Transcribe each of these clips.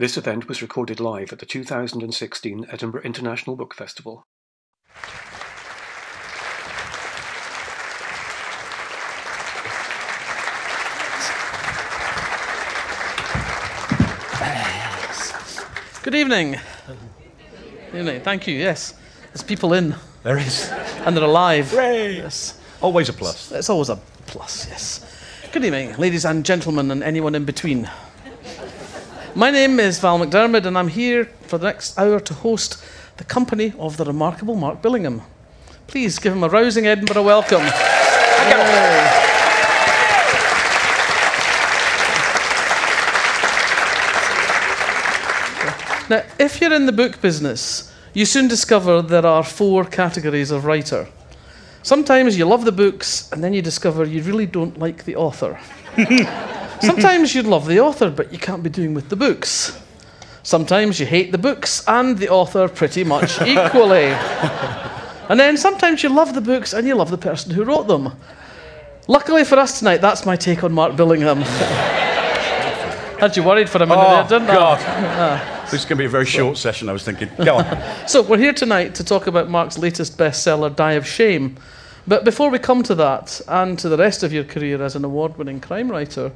This event was recorded live at the 2016 Edinburgh International Book Festival. Good evening. Good evening. Thank you. Yes, there's people in There is. and they're alive. Yes. Always a plus. It's always a plus. Yes. Good evening, ladies and gentlemen, and anyone in between. My name is Val McDermid, and I'm here for the next hour to host the company of the remarkable Mark Billingham. Please give him a rousing Edinburgh welcome. Yay. Now, if you're in the book business, you soon discover there are four categories of writer. Sometimes you love the books, and then you discover you really don't like the author. Sometimes you love the author, but you can't be doing with the books. Sometimes you hate the books and the author pretty much equally. and then sometimes you love the books and you love the person who wrote them. Luckily for us tonight, that's my take on Mark Billingham. Had you worried for a minute Oh, there, didn't I? God. Ah. This is going to be a very short session, I was thinking. Go on. So, we're here tonight to talk about Mark's latest bestseller, Die of Shame. But before we come to that, and to the rest of your career as an award winning crime writer,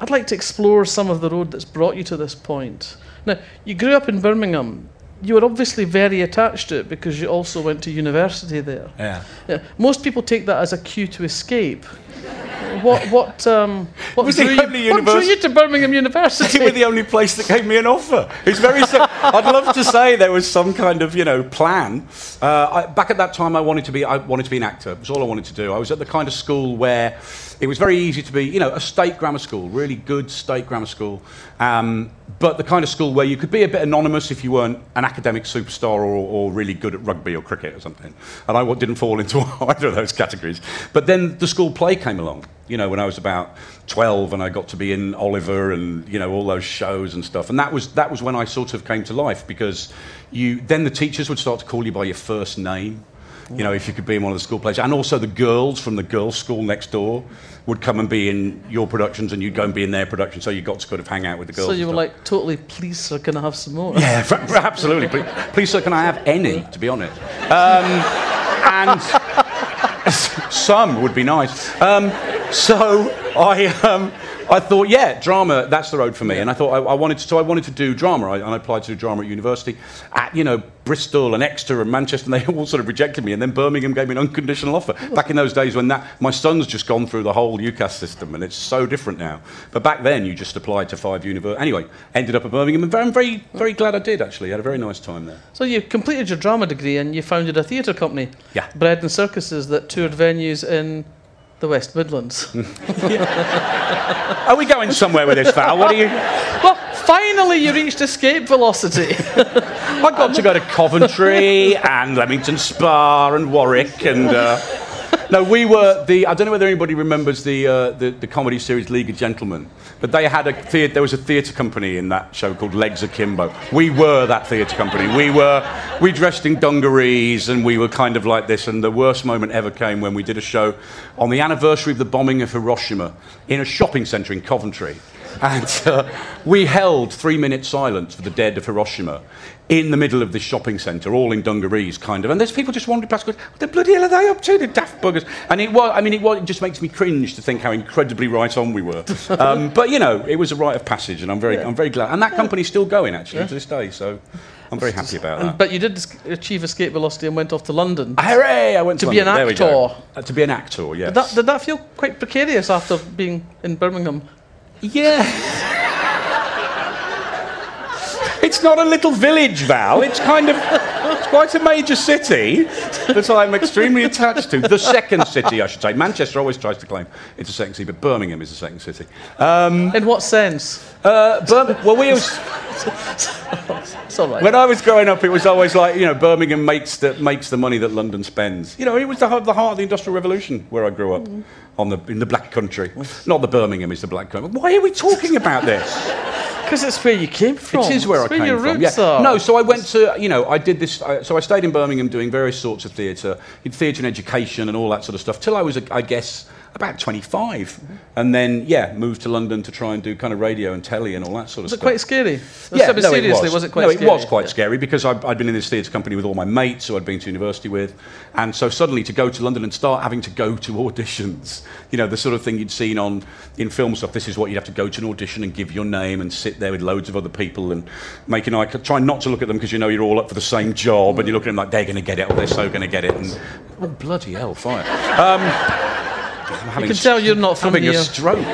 I'd like to explore some of the road that's brought you to this point. Now, you grew up in Birmingham. You were obviously very attached to it because you also went to university there. Yeah. Yeah, most people take that as a cue to escape. What, what, um, what, drew, you, what drew you to Birmingham They University? were the only place that gave me an offer. It's very. sim- I'd love to say there was some kind of you know plan. Uh, I, back at that time, I wanted to be. I wanted to be an actor. It was all I wanted to do. I was at the kind of school where it was very easy to be. You know, a state grammar school, really good state grammar school. Um, but the kind of school where you could be a bit anonymous if you weren't an academic superstar or, or really good at rugby or cricket or something. And I didn't fall into either of those categories. But then the school play came along. You know, when I was about 12 and I got to be in Oliver and, you know, all those shows and stuff. And that was, that was when I sort of came to life because you, then the teachers would start to call you by your first name. You know, if you could be in one of the school plays. And also the girls from the girls' school next door would come and be in your productions and you'd go and be in their production. So you got to kind of hang out with the girls. so you were like, totally, please, sir, can I have some more? Yeah, fr- fr- absolutely. Please, please, sir, can I have any, to be honest? Um, and some would be nice. Um, so I, um, I thought, yeah, drama, that's the road for me. And I thought I, I wanted to, so I wanted to do drama. I, and I applied to do drama at university at, you know, Bristol and Exeter and Manchester, and they all sort of rejected me. And then Birmingham gave me an unconditional offer. Back in those days when that, my son's just gone through the whole UCAS system, and it's so different now. But back then, you just applied to five universities. Anyway, ended up at Birmingham, and I'm very, very glad I did, actually. I had a very nice time there. So you completed your drama degree and you founded a theatre company, Yeah. Bread and Circuses, that toured venues in the West Midlands. Are we going somewhere with this, Val? What are you? well, finally you reached escape velocity. I got to go to Coventry and Leamington Spa and Warwick and. Uh, no, we were the. I don't know whether anybody remembers the, uh, the the comedy series League of Gentlemen, but they had a theatre. There was a theatre company in that show called Legs Akimbo. We were that theatre company. We were. We dressed in dungarees and we were kind of like this. And the worst moment ever came when we did a show on the anniversary of the bombing of Hiroshima in a shopping centre in Coventry. And uh, we held three minutes silence for the dead of Hiroshima in the middle of this shopping centre, all in dungarees, kind of. And there's people just wandering past going, what the bloody hell are they up to, the daft buggers? And it was, I mean, it, was, it just makes me cringe to think how incredibly right on we were. Um, but, you know, it was a rite of passage, and I'm very, I'm very glad. And that company's still going, actually, to this day, so I'm very happy about that. but you did achieve escape velocity and went off to London. Hooray! I went to, To be an London. Go. actor. Uh, to be an actor, yes. Did that, did that feel quite precarious after being in Birmingham? Yeah. It's not a little village, Val. It's kind of it's quite a major city that I'm extremely attached to. The second city, I should say. Manchester always tries to claim it's a second city, but Birmingham is the second city. Um, In what sense? uh, Bir- well, we was, when I was growing up, it was always like you know Birmingham makes the makes the money that London spends. You know, it was the, the heart of the Industrial Revolution where I grew up, on the in the Black Country. Not the Birmingham is the Black Country. Why are we talking about this? Because it's where you came from. It is where It's I came your from. Yeah. are. No, so I went to, you know, I did this. I, so I stayed in Birmingham doing various sorts of theatre, theatre and education and all that sort of stuff, till I was, I guess, about 25. And then, yeah, moved to London to try and do kind of radio and telly and all that sort of Was it quite scary? Yeah, no, seriously, it was. it quite no, scary? it was quite Yeah. scary because I'd, I'd been in this theatre company with all my mates who I'd been to university with, and so suddenly to go to London and start having to go to auditions, you know, the sort of thing you'd seen on in film stuff. This is what you'd have to go to an audition and give your name and sit there with loads of other people and make an eye. Try not to look at them because you know you're all up for the same job, and you look at them like they're going to get it or they're so going to get it. And oh bloody hell, fire! Um, having You can tell you're not from having a here. stroke.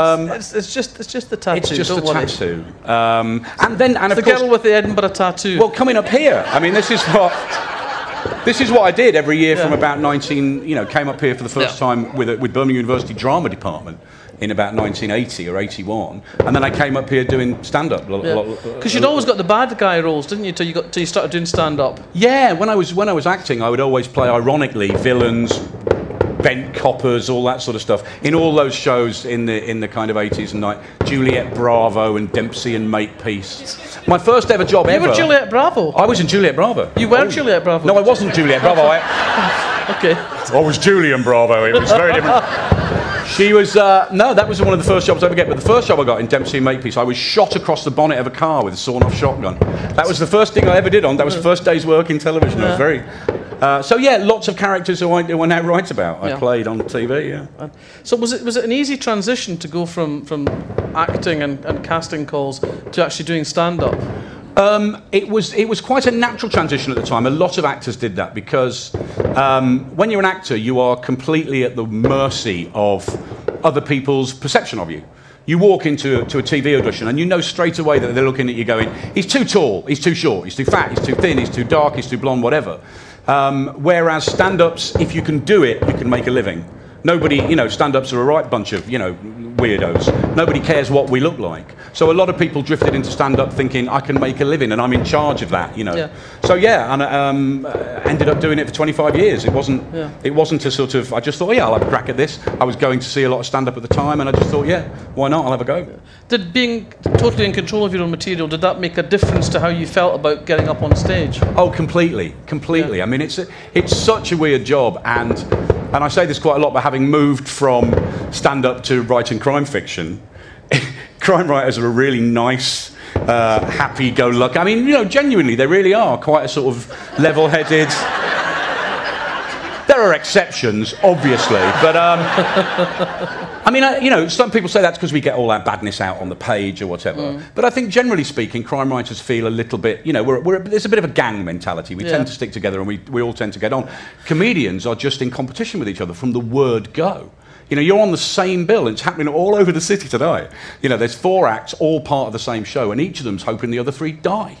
It's, it's just it's just the tattoo. It's just don't a worry. tattoo. Um, and then, and The of course, girl with the Edinburgh tattoo. Well, coming up here, I mean, this is what this is what I did every year from about 19. You know, came up here for the first Yeah. time with a, with Birmingham University Drama Department in about 1980 or 81, and then I came up here doing stand up. because you'd always got the bad guy roles, didn't you? Till you got till you started doing stand up. Yeah, when I was when I was acting, I would always play ironically villains, bent coppers, all that sort of stuff. In all those shows in the in the kind of 80s and night, Juliet Bravo and Dempsey and Makepeace. My first ever job You ever. were Juliet Bravo. I was in Juliet Bravo. You were Juliet Bravo. No, I wasn't Juliet Bravo. I, Okay. I was Julian Bravo. It was very different. She was uh, no, that was one of the first jobs I ever get. But the first job I got in Dempsey and Makepeace, I was shot across the bonnet of a car with a sawn-off shotgun. That was the first thing I ever did on. That was the first day's work in television. I was very. Uh, so yeah, lots of characters who I, who I now write about. I Yeah. played on TV. Yeah. So was it was it an easy transition to go from from acting and, and casting calls to actually doing stand up? Um, it was it was quite a natural transition at the time. A lot of actors did that because um, when you're an actor, you are completely at the mercy of other people's perception of you. You walk into to a TV audition and you know straight away that they're looking at you going, he's too tall, he's too short, he's too fat, he's too thin, he's too dark, he's too blonde, whatever. Um, whereas stand-ups, if you can do it, you can make a living. Nobody, you know, stand-ups are a right bunch of, you know, weirdos. Nobody cares what we look like. So a lot of people drifted into stand-up thinking I can make a living and I'm in charge of that, you know. Yeah. So yeah, and um, uh, ended up doing it for 25 years. It wasn't, Yeah. it wasn't a sort of. I just thought, yeah, I'll have a crack at this. I was going to see a lot of stand-up at the time, and I just thought, yeah, why not? I'll have a go. Did being totally in control of your own material did that make a difference to how you felt about getting up on stage? Oh, completely, completely. I mean, it's a, it's such a weird job, and and I say this quite a lot, but having moved from stand-up to writing crime fiction, crime writers are a really nice. Uh, happy-go-lucky. I mean, you know, genuinely, they really are quite a sort of level-headed. there are exceptions, obviously, but um, I mean, I, you know, some people say that's because we get all our badness out on the page or whatever. But I think, generally speaking, crime writers feel a little bit, you know, we're, we're, there's a bit of a gang mentality. We Yeah. tend to stick together and we, we all tend to get on. Comedians are just in competition with each other from the word go. You know, you're on the same bill, and it's happening all over the city today. You know, there's four acts, all part of the same show, and each of them's hoping the other three die.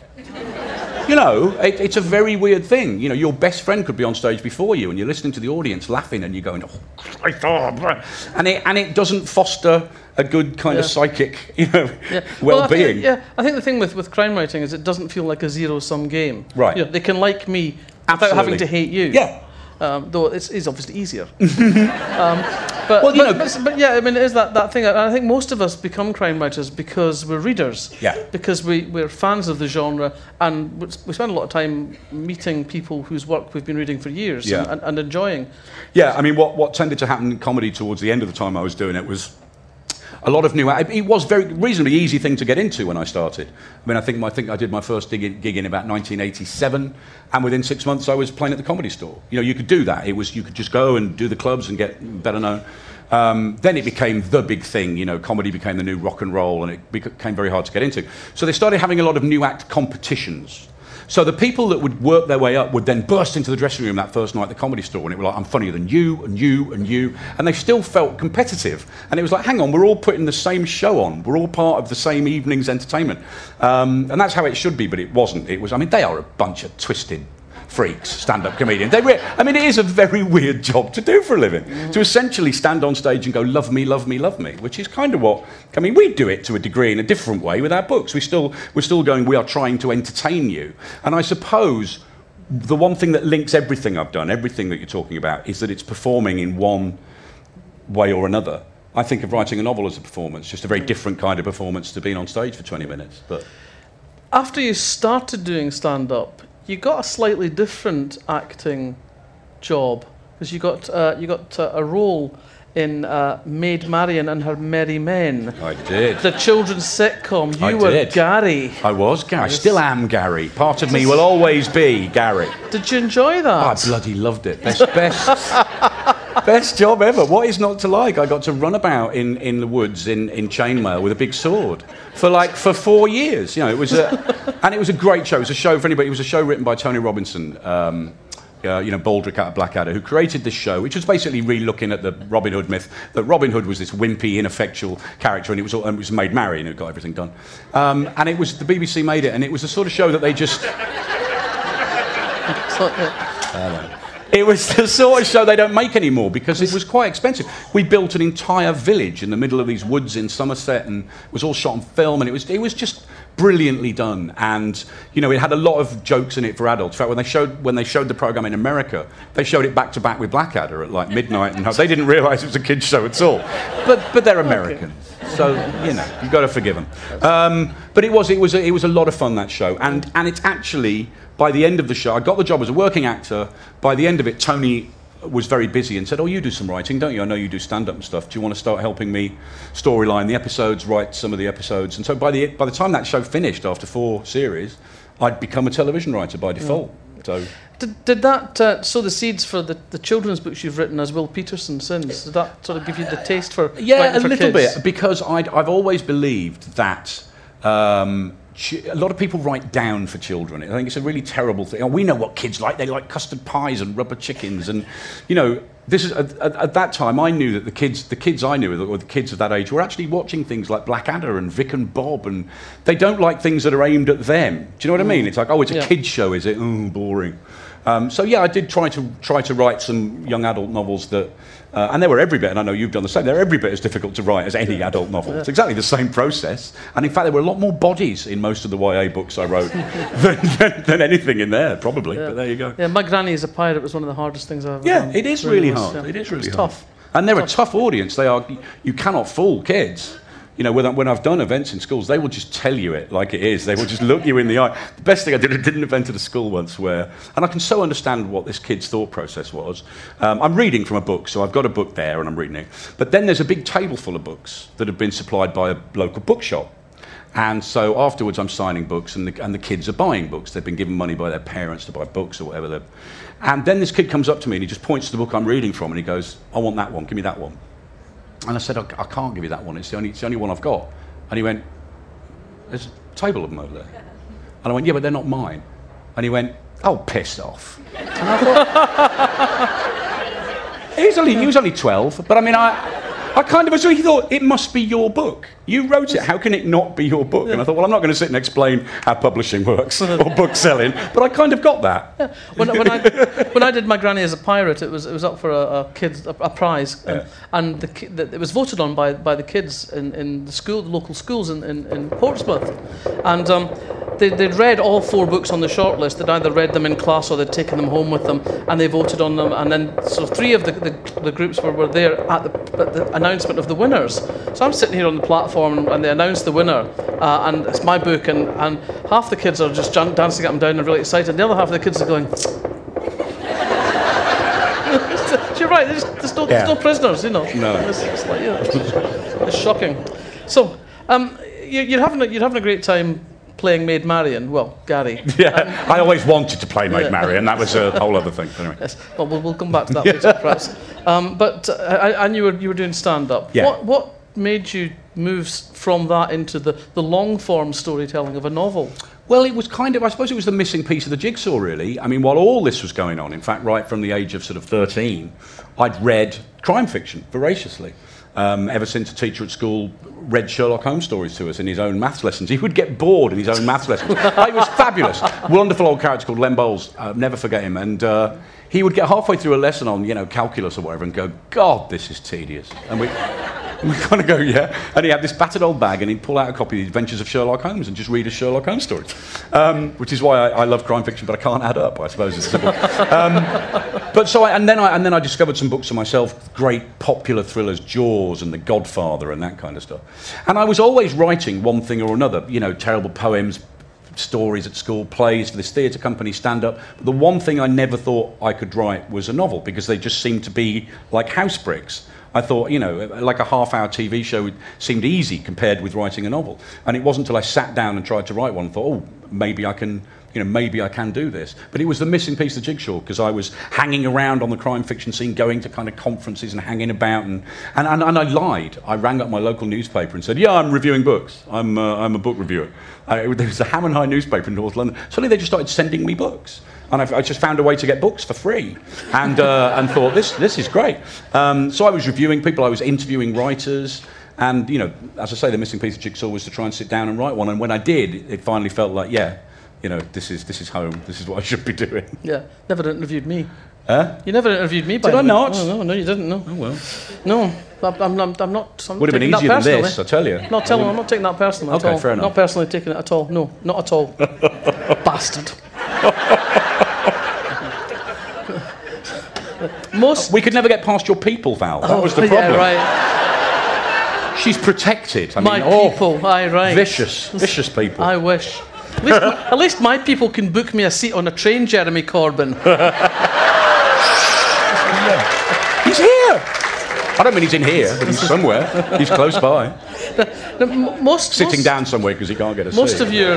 You know, it, it's a very weird thing. You know, your best friend could be on stage before you, and you're listening to the audience laughing, and you're going, "Oh, Christ, oh, and it and it doesn't foster a good kind of psychic, you know, Yeah. Well, I think- well-being. yeah, I think the thing with, with crime writing is it doesn't feel like a zero-sum game. Right. You know, they can like me without having to hate you. Yeah. Um, though it's, it's obviously easier. um, but, Well, but, know- but, yeah, I mean, it is that, that thing. And I think most of us become crime writers because we're readers. Yeah. Because we, we're fans of the genre and we we spend a lot of time meeting people whose work we've been reading for years Yeah. and, and, and enjoying. Yeah, I mean, what, what tended to happen in comedy towards the end of the time I was doing it was a lot of new. It was very reasonably easy thing to get into when I started. I mean, I think I think I did my first gig in, gig in about 1987, and within six months I was playing at the comedy store. You know, you could do that. It was you could just go and do the clubs and get better known. Um, then it became the big thing. You know, comedy became the new rock and roll, and it became very hard to get into. So they started having a lot of new act competitions. So the people that would work their way up would then burst into the dressing room that first night at the comedy store, and it was like, I'm funnier than you, and you, and you. And they still felt competitive. And it was like, hang on, we're all putting the same show on. We're all part of the same evening's entertainment. Um, and that's how it should be, but it wasn't. It was, I mean, they are a bunch of twisted freaks, stand-up comedians. They re- I mean, it is a very weird job to do for a living. Mm. To essentially stand on stage and go, "Love me, love me, love me," which is kind of what. I mean, we do it to a degree in a different way with our books. We still, we're still going. We are trying to entertain you, and I suppose the one thing that links everything I've done, everything that you're talking about, is that it's performing in one way or another. I think of writing a novel as a performance, just a very different kind of performance to being on stage for 20 minutes. But After you started doing stand-up, you got a slightly different acting job because you got uh, you got uh, a role in uh, Maid Marian and Her Merry Men, I did. the children's sitcom. You I were did. Gary. I was Gary. I Still am Gary. Part of me will always be Gary. Did you enjoy that? I bloody loved it. Best, best, best job ever. What is not to like? I got to run about in, in the woods in, in chainmail with a big sword for like for four years. You know, it was a, and it was a great show. It was a show for anybody. It was a show written by Tony Robinson. Um, uh, you know, Baldrick out of Blackadder, who created this show, which was basically re-looking at the Robin Hood myth. That Robin Hood was this wimpy, ineffectual character, and it was all, and it was Maid Marian who got everything done. Um, and it was the BBC made it, and it was the sort of show that they just It was the sort of show they don't make anymore because it was quite expensive. We built an entire village in the middle of these woods in Somerset, and it was all shot on film, and it was it was just brilliantly done. And you know, it had a lot of jokes in it for adults. In fact, when they showed when they showed the program in America, they showed it back to back with Blackadder at like midnight, and they didn't realise it was a kids' show at all. But but they're American. So you know you've got to forgive them. Um, but it was it was a, it was a lot of fun that show, and and it's actually by the end of the show, I got the job as a working actor. By the end of it, Tony was very busy and said, "Oh, you do some writing, don't you? I know you do stand-up and stuff. Do you want to start helping me storyline the episodes, write some of the episodes?" And so by the by the time that show finished after four series, I'd become a television writer by default. So did, did that uh, sow the seeds for the, the children's books you've written as Will Peterson since? Did that sort of give you the taste for Yeah, a for little kids? bit because I'd, I've always believed that um, a lot of people write down for children. I think it's a really terrible thing. We know what kids like. They like custard pies and rubber chickens, and you know. This is at, at, at that time. I knew that the kids, the kids I knew, or the kids of that age, were actually watching things like Blackadder and Vic and Bob, and they don't like things that are aimed at them. Do you know what I mean? It's like, oh, it's a Yeah. kids show, is it? Oh, boring. Um, so yeah, I did try to try to write some young adult novels that, uh, and they were every bit. And I know you've done the same. They're every bit as difficult to write as any adult novel. It's exactly the same process. And in fact, there were a lot more bodies in most of the YA books I wrote than, than, than anything in there, probably. But there you go. Yeah, My Granny is a Pirate was one of the hardest things I've ever Yeah, done. it is really was, hard. yeah. It is really It's hard. tough. And they're a tough audience. They are. You cannot fool kids. You know, when, I- I've done events in schools, they will just tell you it like it is. They will just look you in the eye. The best thing I did, I did an event at a school once where, and I can so understand what this kid's thought process was. Um, I'm reading from a book, so I've got a book there and I'm reading it. But then there's a big table full of books that have been supplied by a local bookshop. And so afterwards, I'm signing books, and the, and the kids are buying books. They've been given money by their parents to buy books or whatever. And then this kid comes up to me and he just points to the book I'm reading from, and he goes, "I want that one. Give me that one." And I said, I, can't give you that one. It's the, only, it's the only one I've got. And he went, There's a table of them over there. And I went, Yeah, but they're not mine. And he went, Oh, pissed off. And I thought, he, was only, he was only 12, but I mean, I, I kind of, assumed he thought, it must be your book. You wrote it. How can it not be your book? And I thought, well, I'm not going to sit and explain how publishing works or book selling, but I kind of got that. when, when, I, when I did my granny as a pirate, it was it was up for a, a kids a, a prize, and, Yeah. and the, the, it was voted on by, by the kids in, in the school, the local schools in, in, in Portsmouth, and um, they they'd read all four books on the shortlist. They'd either read them in class or they'd taken them home with them, and they voted on them. And then so three of the, the, the groups were, were there at the, at the announcement of the winners. So I'm sitting here on the platform, and they announced the winner, uh, and it's my book, and, and half the kids are just dancing up and down and really excited. And the other half of the kids are going. You're right. There's, there's, no, Yeah. there's no prisoners, you know. No. It's, it's like, yeah, it's, it's shocking. So, um, you, you're having a, you're having a great time playing Maid Marian. Well, Gary. Yeah, I always wanted to play Maid Yeah. Marian. That was a whole other thing. But anyway. Yes. Well, we'll, we'll come back to that later, perhaps. Um, but uh, I- and you were you were doing stand up. Yeah. What what made you move s- from that into the, the long form storytelling of a novel? Well, it was kind of, I suppose it was the missing piece of the jigsaw, really. I mean, while all this was going on, in fact, right from the age of sort of 13, I'd read crime fiction voraciously. Um, ever since a teacher at school read Sherlock Holmes stories to us in his own maths lessons, he would get bored in his own maths lessons. it was fabulous. Wonderful old character called Len Bowles. Uh, never forget him. And uh, he would get halfway through a lesson on, you know, calculus or whatever, and go, "God, this is tedious." And we. We kind of go, yeah. And he had this battered old bag, and he'd pull out a copy of The Adventures of Sherlock Holmes and just read a Sherlock Holmes story. Um, which is why I, I love crime fiction, but I can't add up, I suppose. It's simple. Um, but so, I, and, then I, and then I discovered some books for myself, great popular thrillers, Jaws and The Godfather and that kind of stuff. And I was always writing one thing or another, you know, terrible poems, stories at school, plays for this theatre company, stand up. But the one thing I never thought I could write was a novel because they just seemed to be like house bricks. I thought, you know, like a half hour TV show seemed easy compared with writing a novel. And it wasn't until I sat down and tried to write one and thought, oh, maybe I can you know, maybe I can do this. But it was the missing piece of the jigsaw because I was hanging around on the crime fiction scene, going to kind of conferences and hanging about. And, and, and, and I lied. I rang up my local newspaper and said, Yeah, I'm reviewing books. I'm, uh, I'm a book reviewer. Uh, there was a Ham and High newspaper in North London. Suddenly they just started sending me books. And I've, I just found a way to get books for free and, uh, and thought, this, this is great. Um, so I was reviewing people, I was interviewing writers. And, you know, as I say, the missing piece of jigsaw was to try and sit down and write one. And when I did, it finally felt like, yeah, you know, this is this is home. This is what I should be doing. Yeah, never interviewed me. Huh? You never interviewed me. By Did I not? No, no, no, you didn't. No. Oh well. No, I'm, I'm, I'm, not. I'm Would have been easier than this, I tell you. Not telling. I'm not taking that personally at Okay, all. fair enough. Not personally taking it at all. No, not at all. Bastard. Most. We could never get past your people, Val. That oh, was the Oh, problem. Yeah, right. She's protected. I My mean, oh, people. Aye, right. vicious, vicious people. I wish. At least, at least my people can book me a seat on a train, Jeremy Corbyn. He's here. I don't mean he's in here, but he's somewhere. He's close by, most sitting most, down somewhere because he can't get a Most seat. of your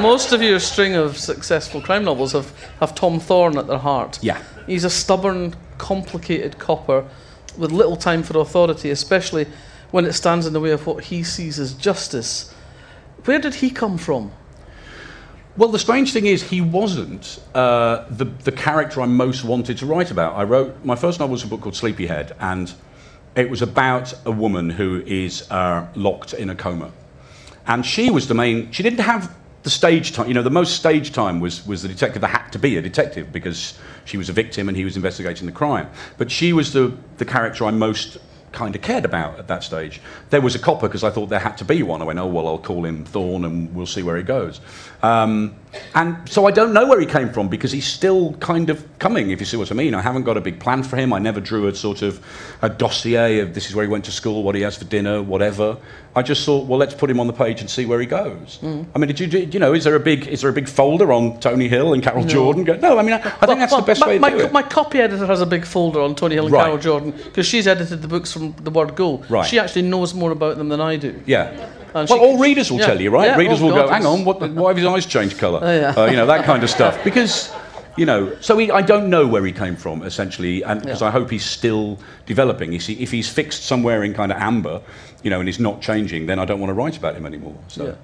most of your string of successful crime novels have, have Tom Thorne at their heart. Yeah. He's a stubborn, complicated copper with little time for authority, especially when it stands in the way of what he sees as justice. Where did he come from? Well, the strange thing is, he wasn't uh, the, the character I most wanted to write about. I wrote my first novel was a book called Sleepyhead, and it was about a woman who is uh, locked in a coma. And she was the main, she didn't have the stage time, you know, the most stage time was, was the detective that had to be a detective because she was a victim and he was investigating the crime. But she was the, the character I most kind of cared about at that stage. There was a copper because I thought there had to be one. I went, oh, well, I'll call him Thorne and we'll see where he goes. Um, and so I don't know where he came from because he's still kind of coming, if you see what I mean. I haven't got a big plan for him. I never drew a sort of a dossier of this is where he went to school, what he has for dinner, whatever. I just thought, well, let's put him on the page and see where he goes. I mean, did you, did, you know, is there a big, is there a big folder on Tony Hill and Carol Jordan? Go, no, I mean, I, I think that's Well, the best my, way to my, do co- it. my copy editor has a big folder on Tony Hill and Right. Carol Jordan because she's edited the books from the word go. Right. She actually knows more about them than I do. Yeah. And well, all readers will yeah. tell you, right? Yeah, readers oh will go, hang on, what, why have his eyes changed colour? Oh, yeah. uh, you know, that kind of stuff. Because, you know, so he, I don't know where he came from, essentially, and because. I hope he's still developing. You see, if he's fixed somewhere in kind of amber, you know, and he's not changing, then I don't want to write about him anymore. So.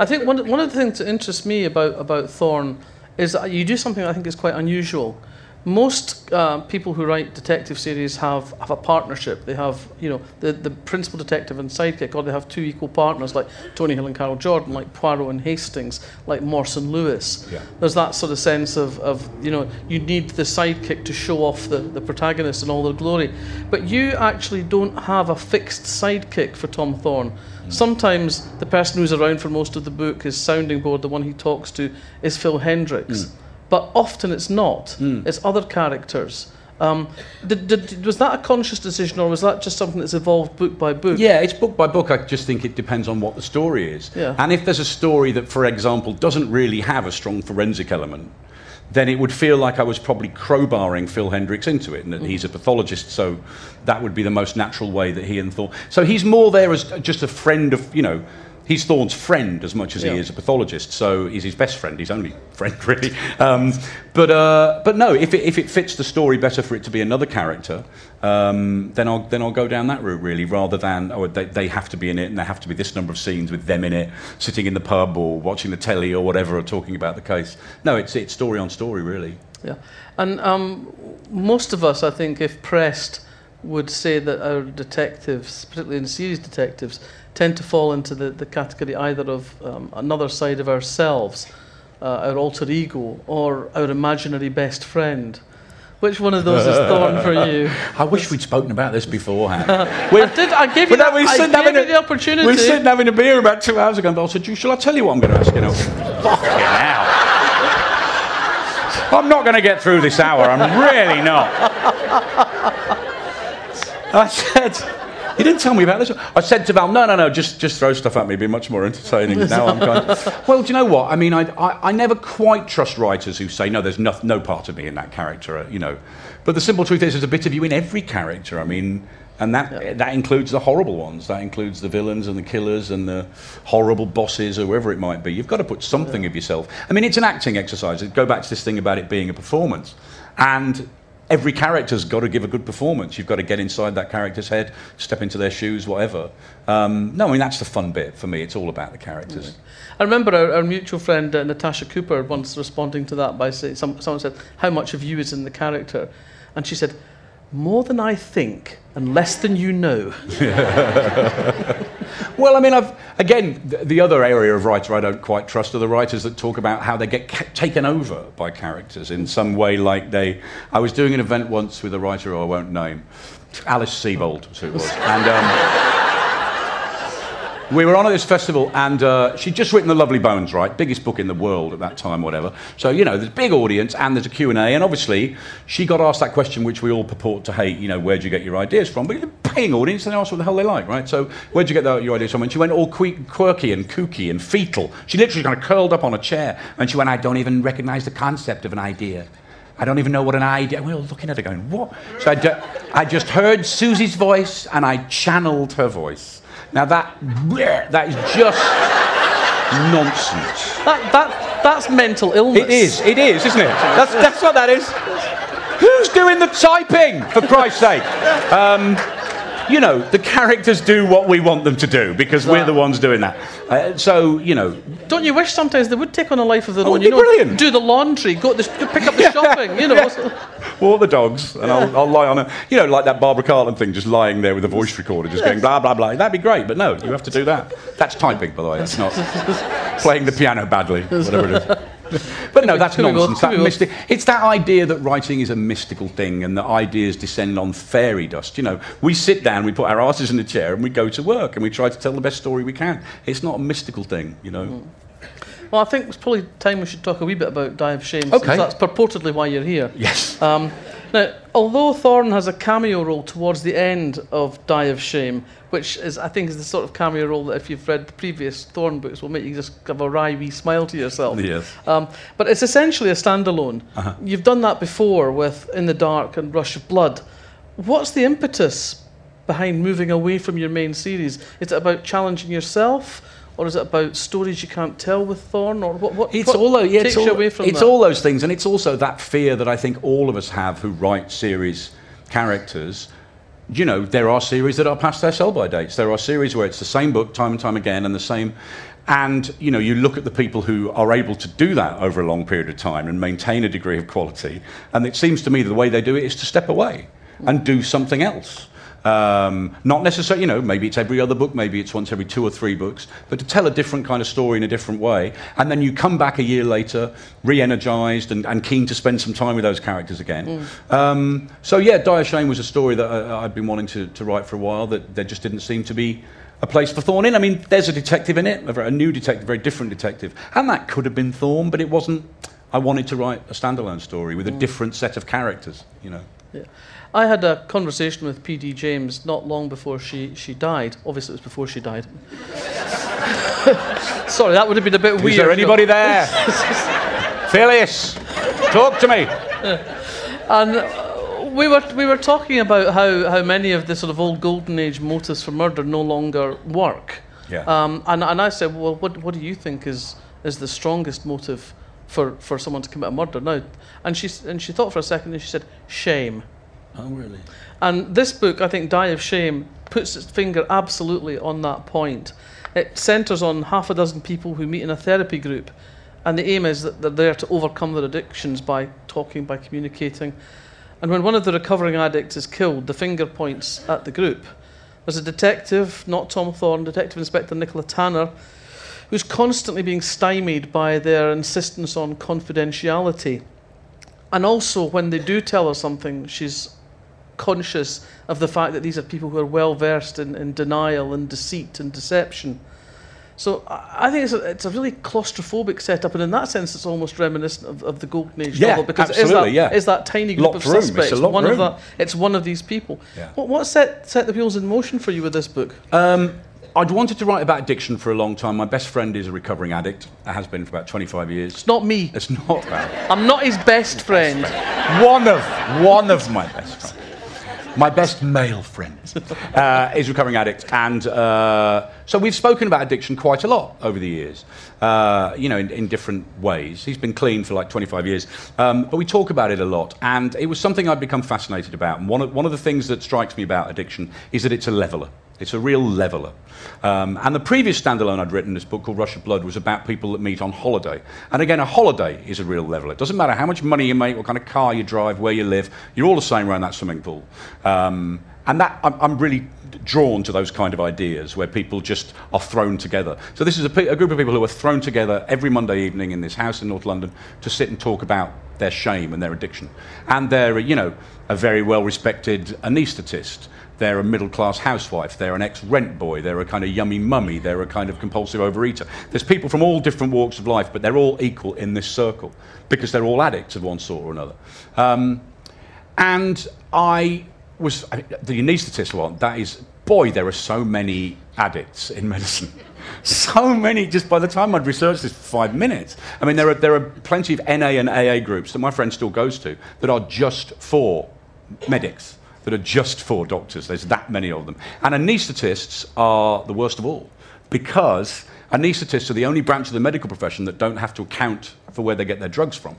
I think one, one of the things that interests me about, about Thorne is that you do something I think is quite unusual. Most uh, people who write detective series have, have a partnership. They have, you know, the, the principal detective and sidekick, or they have two equal partners like Tony Hill and Carol Jordan, like Poirot and Hastings, like Morse and Lewis. Yeah. There's that sort of sense of, of, you know, you need the sidekick to show off the, the protagonist and all their glory. But you actually don't have a fixed sidekick for Tom Thorne. Sometimes the person who's around for most of the book, his sounding board, the one he talks to, is Phil Hendricks. But often it's not. It's other characters. Um, did, did, was that a conscious decision, or was that just something that's evolved book by book? Yeah, it's book by book. I just think it depends on what the story is. Yeah. And if there's a story that, for example, doesn't really have a strong forensic element, then it would feel like I was probably crowbarring Phil Hendricks into it, and that he's a pathologist, so that would be the most natural way that he and Thorne. So he's more there as just a friend of, you know, he's Thorne's friend as much as Yeah. he is a pathologist. So he's his best friend, his only friend, really. Um, but uh, but no, if it, if it fits the story better for it to be another character, um, then I'll then I'll go down that route really, rather than oh they, they have to be in it and there have to be this number of scenes with them in it, sitting in the pub or watching the telly or whatever, or talking about the case. No, it's it's story on story really. Yeah, and um, most of us, I think, if pressed, would say that our detectives, particularly in series detectives, tend to fall into the, the category either of um, another side of ourselves, uh, our alter ego, or our imaginary best friend. Which one of those is Thorne for you? I wish we'd spoken about this beforehand. I did. I gave you, that, I gave having you a- the opportunity. We were sitting having a beer about two hours ago, and Bill said, "You- "Shall I tell you what I'm going to ask you?" now? Fucking hell! I'm not going to get through this hour. I'm really not. I said, You didn't tell me about this. I said to Val, no, no, no, just, just throw stuff at me. It'd be much more entertaining. now I'm kind of, well, do you know what? I mean, I, I, I never quite trust writers who say, no, there's no, no part of me in that character, uh, you know. But the simple truth is, there's a bit of you in every character. I mean, and that, yeah. that includes the horrible ones. That includes the villains and the killers and the horrible bosses or whoever it might be. You've got to put something yeah. of yourself. I mean, it's an acting exercise. Go back to this thing about it being a performance. And every character's got to give a good performance. You've got to get inside that character's head, step into their shoes, whatever. Um, no, I mean, that's the fun bit for me. It's all about the characters. I remember our, our mutual friend uh, Natasha Cooper once responding to that by saying, some, someone said, How much of you is in the character? And she said, More than I think and less than you know. well, I mean, I've, again, the, the, other area of writer I don't quite trust are the writers that talk about how they get ca- taken over by characters in some way, like they. I was doing an event once with a writer who I won't name, Alice Sebold, was who it was. And, um, we were on at this festival, and uh, she'd just written *The Lovely Bones*, right? Biggest book in the world at that time, whatever. So you know, there's a big audience, and there's a Q and obviously she got asked that question, which we all purport to hate. You know, where'd you get your ideas from? But the paying audience, and they ask what the hell they like, right? So where'd you get the, your ideas from? And she went all quirky and kooky and fetal. She literally kind of curled up on a chair, and she went, "I don't even recognise the concept of an idea." I don't even know what an idea. We were looking at her going, what? So I, I just heard Susie's voice and I channeled her voice. Now that that is just nonsense. That, that, that's mental illness. It is, it is, isn't it? That's, that's what that is. Who's doing the typing, for Christ's sake? Um, you know, the characters do what we want them to do because we're the ones doing that. Uh, so, you know. Don't you wish sometimes they would take on a life of their own? You know, brilliant. do the laundry, go, the, pick up the shopping, you know. Yeah. Walk the dogs, and I'll, I'll, lie on a, you know, like that Barbara Cartland thing, just lying there with a voice recorder, just going blah, blah, blah. That'd be great, but no, you have to do that. That's typing, by the way. That's not playing the piano badly, whatever it is. But no, that's nonsense. That mystic, it's that idea that writing is a mystical thing and that ideas descend on fairy dust. You know, we sit down, we put our asses in a chair, and we go to work, and we try to tell the best story we can. It's not a mystical thing, you know. Mm. Well, I think it's probably time we should talk a wee bit about Die of Shame. Okay. That's purportedly why you're here. Yes. Um, now, although Thorne has a cameo role towards the end of Die of Shame, which is, I think, is the sort of cameo role that if you've read the previous Thorne books will make you just have a wry wee smile to yourself. Yes. Um, but it's essentially a standalone. Uh-huh. You've done that before with In the Dark and Rush of Blood. What's the impetus behind moving away from your main series? Is it about challenging yourself? Or is it about stories you can't tell with Thorne, or what? what it's what all those, yeah, takes all, you away from It's that? all those things, and it's also that fear that I think all of us have who write series characters. You know, there are series that are past their sell-by dates. There are series where it's the same book time and time again, and the same. And you know, you look at the people who are able to do that over a long period of time and maintain a degree of quality. And it seems to me that the way they do it is to step away and do something else. Um, not necessarily, you know, maybe it's every other book, maybe it's once every two or three books, but to tell a different kind of story in a different way. And then you come back a year later, re energized and, and keen to spend some time with those characters again. Mm. Um, so, yeah, Die of Shame was a story that I, I'd been wanting to, to write for a while that there just didn't seem to be a place for Thorne in. I mean, there's a detective in it, a, new detective, a very different detective. And that could have been Thorne, but it wasn't. I wanted to write a standalone story with a mm. different set of characters, you know. Yeah. I had a conversation with P.D. James not long before she, she died. Obviously, it was before she died. Sorry, that would have been a bit Is weird. Is there anybody there? Phyllis, talk to me. And uh, we were, we were talking about how, how many of the sort of old golden age motives for murder no longer work. Yeah. Um, and, and I said, well, what, what do you think is, is the strongest motive for, for someone to commit a murder now? And she, and she thought for a second and she said, shame. Oh, really? And this book, I think, Die of Shame, puts its finger absolutely on that point. It centres on half a dozen people who meet in a therapy group, and the aim is that they're there to overcome their addictions by talking, by communicating. And when one of the recovering addicts is killed, the finger points at the group. There's a detective, not Tom Thorne, Detective Inspector Nicola Tanner, who's constantly being stymied by their insistence on confidentiality. And also, when they do tell her something, she's conscious of the fact that these are people who are well versed in, in denial and deceit and deception. So I think it's a, it's a really claustrophobic setup, and in that sense, it's almost reminiscent of, of the Golden Age Yeah, novel because it is that, yeah. that tiny group Locked of room, it's suspects. locked one room. of it's one of these people. Yeah. What, what set set the wheels in motion for you with this book? Um, I'd wanted to write about addiction for a long time. My best friend is a recovering addict. It Has been for about 25 years. It's not me. It's not that. I'm not his best friend. one of one of my best friends. My best male friend uh, is a recovering addict, and uh, so we've spoken about addiction quite a lot over the years. Uh, you know, in, in different ways. He's been clean for like 25 years, um, but we talk about it a lot, and it was something I'd become fascinated about. And one of, one of the things that strikes me about addiction is that it's a leveler. It's a real leveler. Um, and the previous standalone I'd written, this book called Rush of Blood, was about people that meet on holiday. And again, a holiday is a real leveler. It doesn't matter how much money you make, what kind of car you drive, where you live, you're all the same around that swimming pool. Um, and that, I'm, I'm really drawn to those kind of ideas where people just are thrown together. So this is a, a group of people who are thrown together every Monday evening in this house in North London to sit and talk about their shame and their addiction. And they're, you know, a very well-respected anaesthetist. They're a middle class housewife. They're an ex rent boy. They're a kind of yummy mummy. They're a kind of compulsive overeater. There's people from all different walks of life, but they're all equal in this circle because they're all addicts of one sort or another. Um, and I was I mean, the anaesthetist one. That is, boy, there are so many addicts in medicine. So many. Just by the time I'd researched this for five minutes, I mean, there are there are plenty of NA and AA groups that my friend still goes to that are just for medics. That are just for doctors. There's that many of them. And anaesthetists are the worst of all because anaesthetists are the only branch of the medical profession that don't have to account for where they get their drugs from.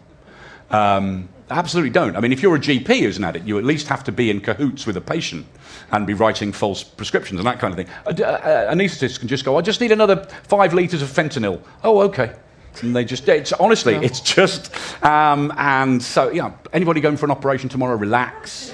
Um, absolutely don't. I mean, if you're a GP who's an addict, you at least have to be in cahoots with a patient and be writing false prescriptions and that kind of thing. A, a, a anaesthetist can just go, I just need another five litres of fentanyl. Oh, okay. And they just, it's honestly, it's just, um, and so, yeah, anybody going for an operation tomorrow, relax.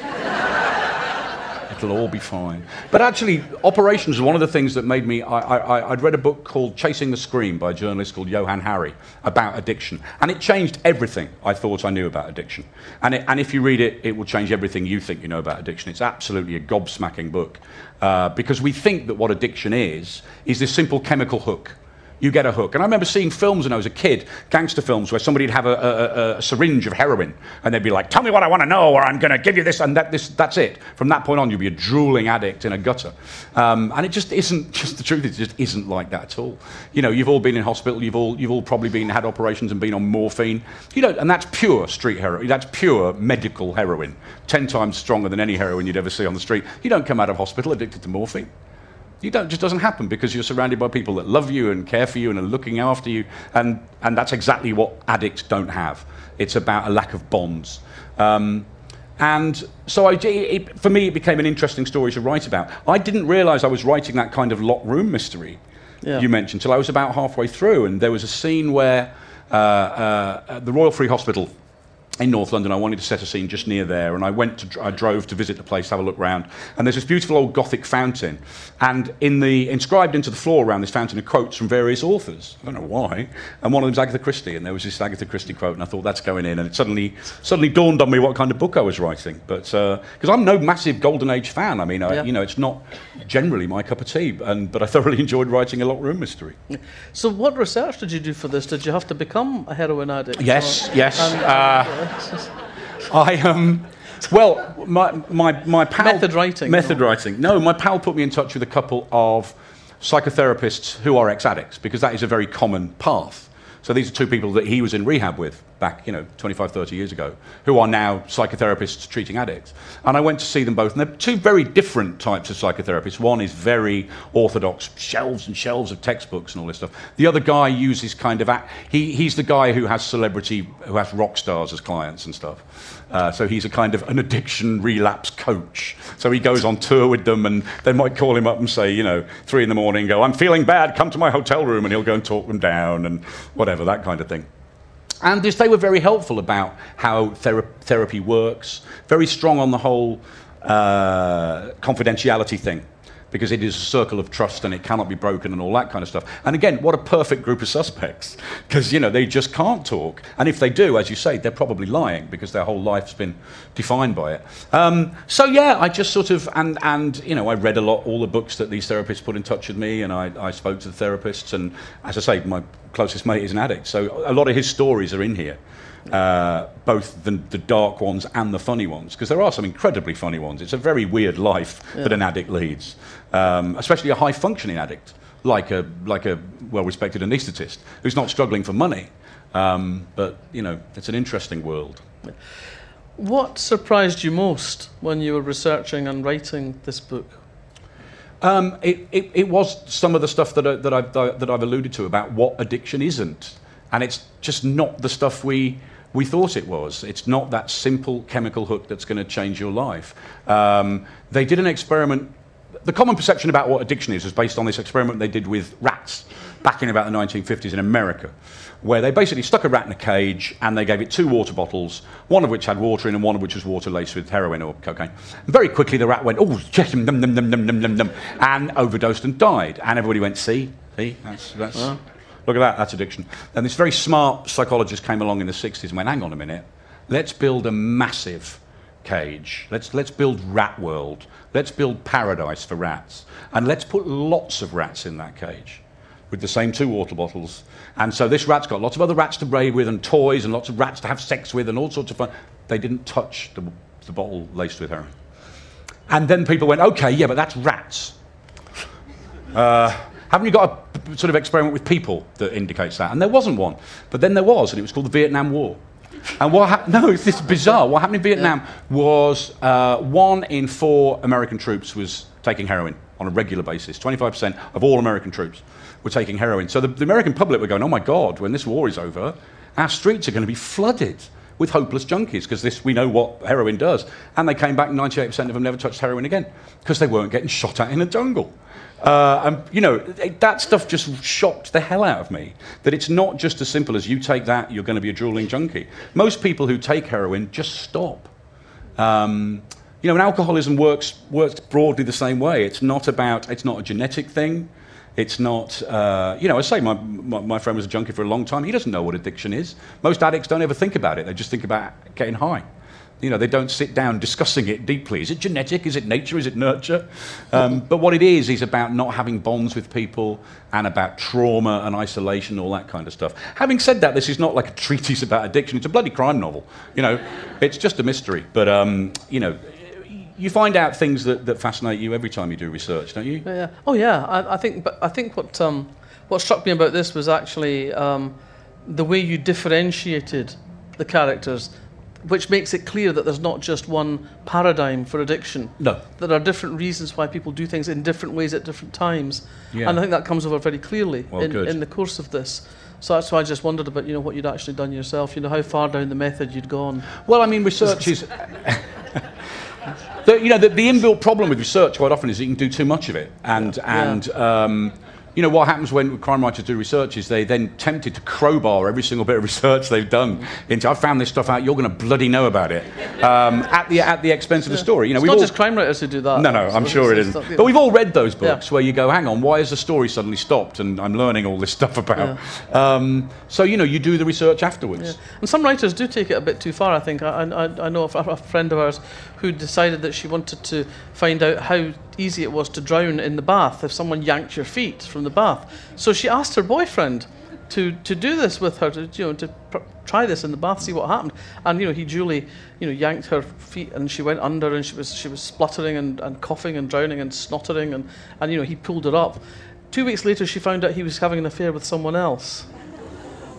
It'll all be fine. But actually, operations is one of the things that made me. I, I, I'd read a book called Chasing the Scream by a journalist called Johann Hari about addiction. And it changed everything I thought I knew about addiction. And, it, and if you read it, it will change everything you think you know about addiction. It's absolutely a gobsmacking book. Uh, because we think that what addiction is, is this simple chemical hook you get a hook. And I remember seeing films when I was a kid, gangster films, where somebody'd have a, a, a, syringe of heroin, and they'd be like, "Tell me what I want to know, or I'm going to give you this," and that, this, that's it. From that point on, you'd be a drooling addict in a gutter. Um, and it just isn't. Just the truth it just isn't like that at all. You know, you've all been in hospital. You've all you've all probably been had operations and been on morphine. You know, and that's pure street heroin. That's pure medical heroin, ten times stronger than any heroin you'd ever see on the street. You don't come out of hospital addicted to morphine. You don't, it just doesn't happen because you're surrounded by people that love you and care for you and are looking after you. And, and that's exactly what addicts don't have. It's about a lack of bonds. Um, and so I, it, for me, it became an interesting story to write about. I didn't realize I was writing that kind of locked room mystery Yeah. you mentioned till I was about halfway through. And there was a scene where uh, uh, the Royal Free Hospital in North London. I wanted to set a scene just near there, and I went to, I drove to visit the place, have a look round, and there's this beautiful old Gothic fountain, and in the inscribed into the floor around this fountain are quotes from various authors. I don't know why, and one of them them's Agatha Christie, and there was this Agatha Christie quote, and I thought that's going in, and it suddenly suddenly dawned on me what kind of book I was writing, but because I'm no massive Golden Age fan, I mean, I, Yeah. you know, it's not generally my cup of tea, and but I thoroughly enjoyed writing a locked room mystery. So, what research did you do for this? Did you have to become a heroin addict? Yes, or- yes. and- uh, and, I um, well, my my my pal Method writing, Method or- writing. No, my pal put me in touch with a couple of psychotherapists who are ex-addicts because that is a very common path. So these are two people that he was in rehab with back, you know, 25, 30 years ago, who are now psychotherapists treating addicts. And I went to see them both, and they're two very different types of psychotherapists. One is very orthodox, shelves and shelves of textbooks and all this stuff. The other guy uses kind of, he, he's the guy who has celebrity, who has rock stars as clients and stuff. Uh, so he's a kind of an addiction relapse coach. So he goes on tour with them, and they might call him up and say, you know, three in the morning, go, I'm feeling bad, come to my hotel room, and he'll go and talk them down, and whatever, that kind of thing. And this, they were very helpful about how thera- therapy works, very strong on the whole uh, confidentiality thing. Because it is a circle of trust and it cannot be broken and all that kind of stuff. And again, what a perfect group of suspects because you know they just can't talk, and if they do, as you say, they're probably lying because their whole life's been defined by it. Um, so yeah, I just sort of and and you know I read a lot all the books that these therapists put in touch with me, and I, I spoke to the therapists, and as I say, my closest mate is an addict, so a lot of his stories are in here uh, both the, the, dark ones and the funny ones, because there are some incredibly funny ones. It's a very weird life yeah. that an addict leads, um, especially a high functioning addict, like a, like a well respected anaesthetist who's not struggling for money. Um, but, you know, it's an interesting world. What surprised you most when you were researching and writing this book? Um, it, it, it, was some of the stuff that, I, that, I've, that I've alluded to about what addiction isn't. And it's just not the stuff we, we thought it was. It's not that simple chemical hook that's going to change your life. Um, they did an experiment. The common perception about what addiction is is based on this experiment they did with rats back in about the 1950s in America, where they basically stuck a rat in a cage and they gave it two water bottles, one of which had water in and one of which was water laced with heroin or cocaine. And very quickly the rat went, oh, num, num, num, num, num, num, num, and overdosed and died. And everybody went, see, see, that's, that's, Look at that, that's addiction. And this very smart psychologist came along in the 60s and went, hang on a minute, let's build a massive cage. Let's, let's build Rat World. Let's build paradise for rats. And let's put lots of rats in that cage with the same two water bottles. And so this rat's got lots of other rats to play with and toys and lots of rats to have sex with and all sorts of fun. They didn't touch the, the bottle laced with heroin. And then people went, okay, yeah, but that's rats. Uh, haven't you got a sort of experiment with people that indicates that? And there wasn't one. But then there was, and it was called the Vietnam War. And what happened? No, it's this bizarre. What happened in Vietnam was uh, one in four American troops was taking heroin on a regular basis. 25% of all American troops were taking heroin. So the, the American public were going, oh my God, when this war is over, our streets are going to be flooded with hopeless junkies because this we know what heroin does. And they came back, 98% of them never touched heroin again because they weren't getting shot at in a jungle. Uh, and, you know, that stuff just shocked the hell out of me. That it's not just as simple as you take that, you're going to be a drooling junkie. Most people who take heroin just stop. Um, you know, and alcoholism works, works broadly the same way. It's not about, it's not a genetic thing. It's not, uh, you know, I say my, my, my, friend was a junkie for a long time. He doesn't know what addiction is. Most addicts don't ever think about it. They just think about getting high. You know, they don't sit down discussing it deeply. Is it genetic? Is it nature? Is it nurture? Um, but what it is, is about not having bonds with people and about trauma and isolation, all that kind of stuff. Having said that, this is not like a treatise about addiction. It's a bloody crime novel. You know, it's just a mystery. But, um, you know, you find out things that, that fascinate you every time you do research, don't you? Yeah. Oh, yeah. I, I think, but I think what, um, what struck me about this was actually um, the way you differentiated the characters which makes it clear that there's not just one paradigm for addiction. No. There are different reasons why people do things in different ways at different times. Yeah. And I think that comes over very clearly well, in, in the course of this. So that's why I just wondered about, you know, what you'd actually done yourself, you know, how far down the method you'd gone. Well, I mean, research is... the, you know, the, the, inbuilt problem with research quite often is you can do too much of it. And, yeah. and. Um, you know, what happens when crime writers do research is they then tempted to crowbar every single bit of research they've done into, I found this stuff out, you're going to bloody know about it, um, at, the, at the expense of the story. You know, it's not all, just crime writers who do that. No, no, I'm sure it isn't. Not, but we've all read those books yeah. where you go, hang on, why has the story suddenly stopped and I'm learning all this stuff about? Yeah. Um, so, you know, you do the research afterwards. Yeah. And some writers do take it a bit too far, I think. I, I, I know a, a friend of ours who decided that she wanted to find out how easy it was to drown in the bath if someone yanked your feet from the bath. So she asked her boyfriend to, to do this with her, to, you know, to pr- try this in the bath, see what happened. And, you know, he duly, you know, yanked her feet and she went under and she was, she was spluttering and, and coughing and drowning and snottering and, and, you know, he pulled her up. Two weeks later, she found out he was having an affair with someone else.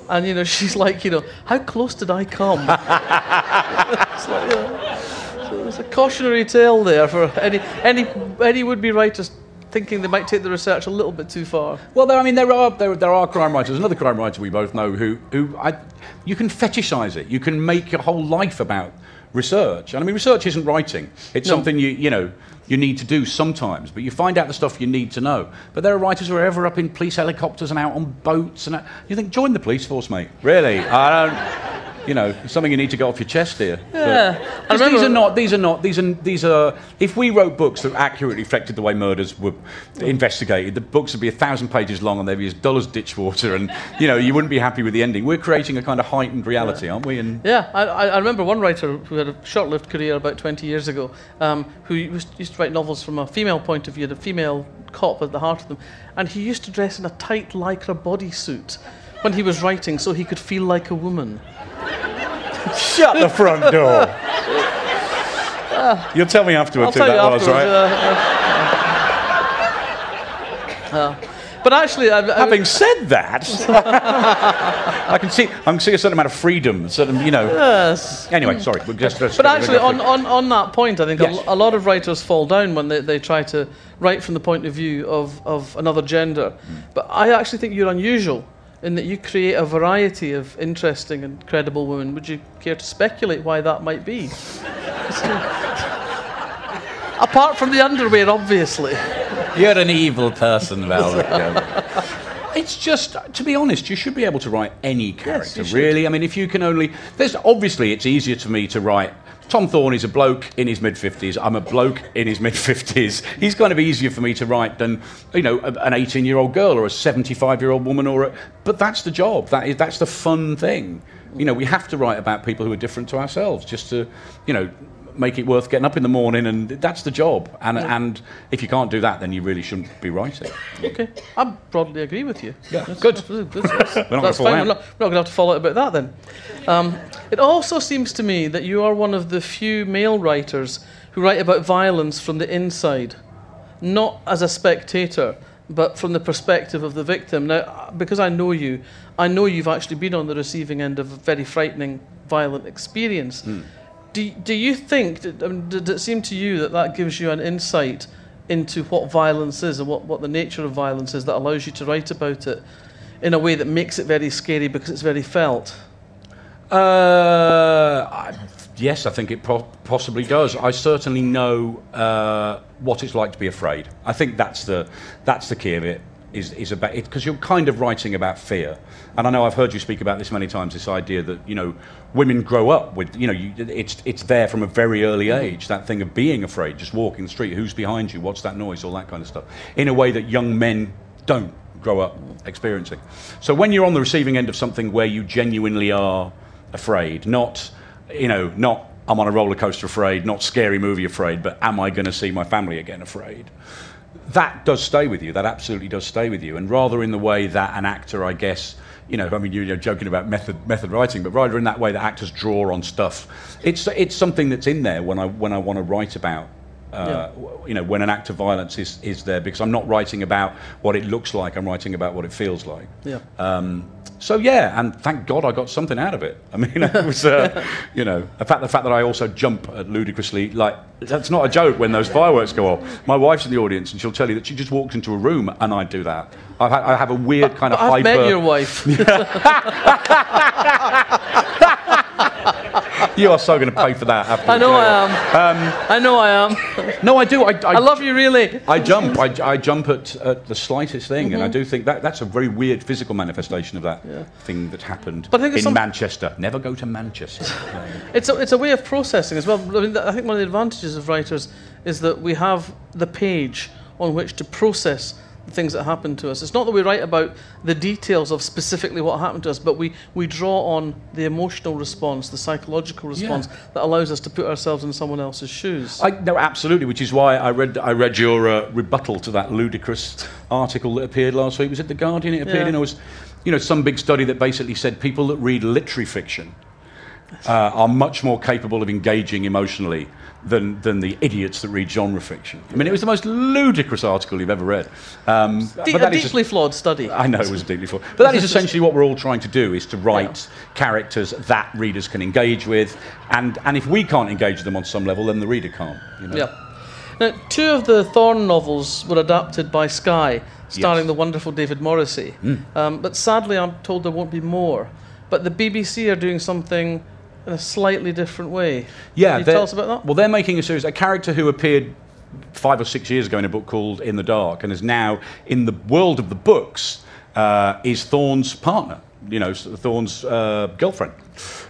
And, you know, she's like, you know, how close did I come? like, so there's a cautionary tale there for any, any, any would-be writers thinking they might take the research a little bit too far. Well, there, I mean, there are there, there are crime writers. Another crime writer we both know who who I, you can fetishize it. You can make your whole life about research. And I mean, research isn't writing. It's no. something you you know you need to do sometimes, but you find out the stuff you need to know. But there are writers who are ever up in police helicopters and out on boats, and you think, join the police force, mate. Really, I don't. You know, something you need to get off your chest here. Yeah. Because these are not. These are not. These are. These are. If we wrote books that accurately reflected the way murders were investigated, the books would be a thousand pages long and they'd be as dull as ditch water, and you know you wouldn't be happy with the ending. We're creating a kind of heightened reality, aren't we? And Yeah, I, I remember one writer who had a short-lived career about 20 years ago, um, who used to write novels from a female point of view, a female cop at the heart of them, and he used to dress in a tight lycra bodysuit when he was writing, so he could feel like a woman. shut the front door. You'll tell me afterwards I'll who that was, right? uh, uh, uh, but actually, I, I, Having said that, I can see. I can see a certain amount of freedom. Certain, you know. yes. Anyway, sorry. Just, just But actually, on, on, on, that point, I think Yes. a, a lot of writers fall down when they, they try to write from the point of view of, of another gender. Hmm. But I actually think you're unusual in that you create a variety of interesting and credible women. Would you care to speculate why that might be? Apart from the underwear, obviously. You're an evil person, Velvet. It's just, to be honest, you should be able to write any character, you should. really. I mean, if you can only. There's obviously it's easier to me to write. Tom Thorne is a bloke in his mid 50s. I'm a bloke in his mid 50s. He's kind of easier for me to write than, you know, an 18 year old girl or a 75 year old woman or a. But that's the job. That is, that's the fun thing. You know, we have to write about people who are different to ourselves just to, you know, make it worth getting up in the morning, and that's the job. And, and if you can't do that, then you really shouldn't be writing. Okay, I broadly agree with you. Yeah, That's- good. That's, that's, that's, gonna fall fine. out. We're not, not going to have to follow up about that then. Um, it also seems to me that you are one of the few male writers who write about violence from the inside, not as a spectator, but from the perspective of the victim. Now, because I know you, I know you've actually been on the receiving end of a very frightening, violent experience. Hmm. Do, do you think, did, did it seem to you that that gives you an insight into what violence is and what, what the nature of violence is that allows you to write about it in a way that makes it very scary because it's very felt? Uh, I, yes, I think it po- possibly does. I certainly know uh, what it's like to be afraid. I think that's the that's the key of it. Is, is about it because you're kind of writing about fear, and I know I've heard you speak about this many times. This idea that you know women grow up with you know you, it's it's there from a very early age. That thing of being afraid, just walking the street, who's behind you, what's that noise, all that kind of stuff. In a way that young men don't grow up experiencing. So when you're on the receiving end of something where you genuinely are afraid, not, you know, not I'm on a roller coaster afraid, not scary movie afraid, but am I going to see my family again afraid? That does stay with you. That absolutely does stay with you. And rather in the way that an actor, I guess, you know, I mean, you're joking about method method writing, but rather in that way that actors draw on stuff. It's it's something that's in there when I when I want to write about. Uh, You know, when an act of violence is, is there, because I'm not writing about what it looks like, I'm writing about what it feels like. Yeah. Um, so yeah, and thank God I got something out of it. I mean, it was, uh, you know, the fact the fact that I also jump at ludicrously like that's not a joke when those fireworks go off. My wife's in the audience and she'll tell you that she just walks into a room and I do that. I, I have a weird kind of I've hyper. met your wife. You are so going to pay for that. After I know I am. Um, I know I am. no, I do. I, I, I love you really. I jump. I, I jump at, at the slightest thing, and I Mm-hmm. do think that that's a very weird physical manifestation of that thing that happened But I think in some- Manchester. Never go to Manchester. It's a, it's a way of processing as well. I mean, I think one of the advantages of writers is that we have the page on which to process things that happen to us. It's not that we write about the details of specifically what happened to us, but we, we draw on the emotional response, the psychological response that allows us to put ourselves in someone else's shoes. I, no, absolutely. Which is why I read I read your uh, rebuttal to that ludicrous article that appeared last week. Was it the Guardian? It appeared Yeah. in. It was, you know, some big study that basically said people that read literary fiction uh, are much more capable of engaging emotionally than than the idiots that read genre fiction. I mean, it was the most ludicrous article you've ever read. Um, De- but a is just- deeply flawed study. I know it was deeply full. But that is essentially what we're all trying to do, is to write characters that readers can engage with. And, and if we can't engage them on some level, then the reader can't. You know? Yeah. Now, two of the Thorne novels were adapted by Sky, starring Yes. The wonderful David Morrissey. Um, but sadly, I'm told there won't be more. But the BBC are doing something in a slightly different way. Yeah, Can you tell us about that? Well, they're making a series. A character who appeared five or six years ago in a book called In the Dark, and is now in the world of the books, uh, is Thorne's partner. you know, Thorne's uh, girlfriend.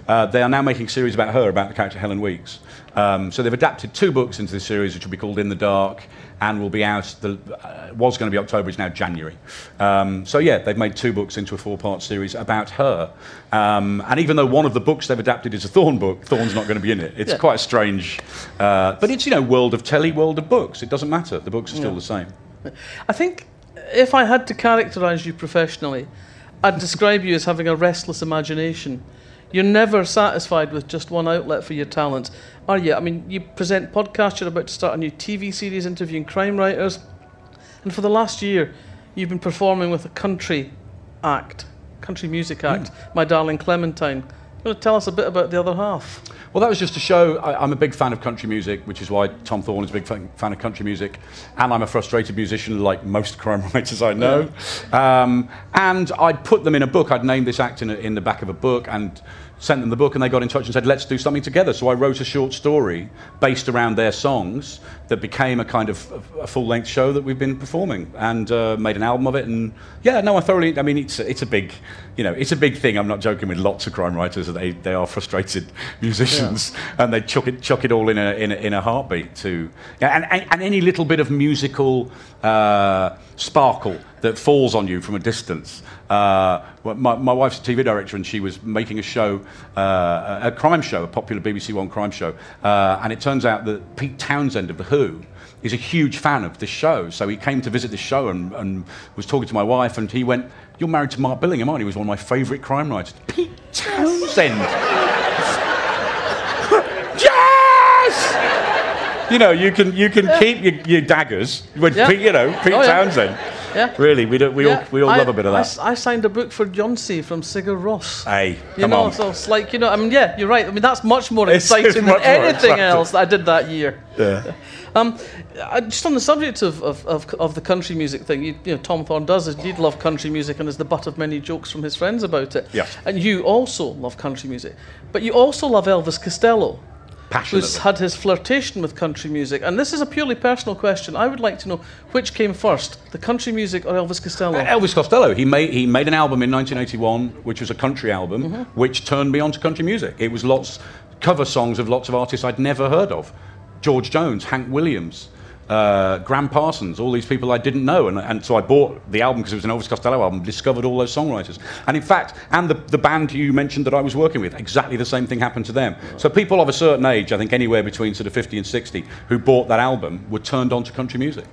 Uh, they are now making a series about her, about the character Helen Weeks. Um, so they've adapted two books into this series, which will be called In the Dark, and will be out. The uh, was going to be October, it's now January. Um, so yeah, they've made two books into a four-part series about her. Um, and even though one of the books they've adapted is a Thorne book, Thorne's not going to be in it. It's Yeah. quite strange, uh, but it's you know world of telly, world of books. It doesn't matter. The books are still the same. I think if I had to characterise you professionally, I'd describe you as having a restless imagination. You're never satisfied with just one outlet for your talent, are you? I mean, you present podcasts, you're about to start a new TV series interviewing crime writers, and for the last year, you've been performing with a country act, country music act, My Darling Clementine. You want to tell us a bit about the other half? Well, that was just to show I, I'm a big fan of country music, which is why Tom Thorne is a big fan, fan of country music. And I'm a frustrated musician, like most crime writers I know. Um, and I'd put them in a book. I'd named this act in, a, in the back of a book and sent them the book, and they got in touch and said, let's do something together. So I wrote a short story based around their songs that became a kind of a full length show that we've been performing and uh, made an album of it. And yeah, no, I thoroughly, I mean, it's, it's a big, you know, it's a big thing. I'm not joking with lots of crime writers. They, they are frustrated musicians and they chuck it, chuck it all in a, in a, in a heartbeat to, yeah, and, and, and any little bit of musical uh, sparkle that falls on you from a distance. Uh, my, my wife's a TV director, and she was making a show, uh, a crime show, a popular BBC One crime show. Uh, and it turns out that Pete Townshend of The Who is a huge fan of this show. So he came to visit the show and, and was talking to my wife, and he went, You're married to Mark Billingham, aren't you? He was one of my favourite crime writers. Pete Townshend! yes! You know, you can, you can keep your, your daggers Yeah. Pete, you know, Pete Oh, yeah. Townshend. Yeah. Really, we, don't, we, all, we all I- love a bit of I that. s- I, signed a book for Jónsi from Sigur Rós. Hey, You come know, on. so it's like, you know, I mean, yeah, you're right. I mean, that's much more It's- exciting than more anything exciting. else that I did that year. Yeah. Um, just on the subject of, of, of, of the country music thing, you, you know, Tom Thorne does indeed love country music and is the butt of many jokes from his friends about it. Yes. And you also love country music. But you also love Elvis Costello. Who's had his flirtation with country music. And this is a purely personal question. I would like to know which came first, the country music or Elvis Costello? Elvis Costello, he made, he made an album in 1981, which was a country album, Mm-hmm. which turned me on to country music. It was lots cover songs of lots of artists I'd never heard of. George Jones, Hank Williams, uh, Gram Parsons, all these people I didn't know. And, and so I bought the album because it was an Elvis Costello album, discovered all those songwriters. And in fact, and the, the band you mentioned that I was working with, exactly the same thing happened to them. So people of a certain age, I think anywhere between sort of 50 and 60, who bought that album were turned on to country music.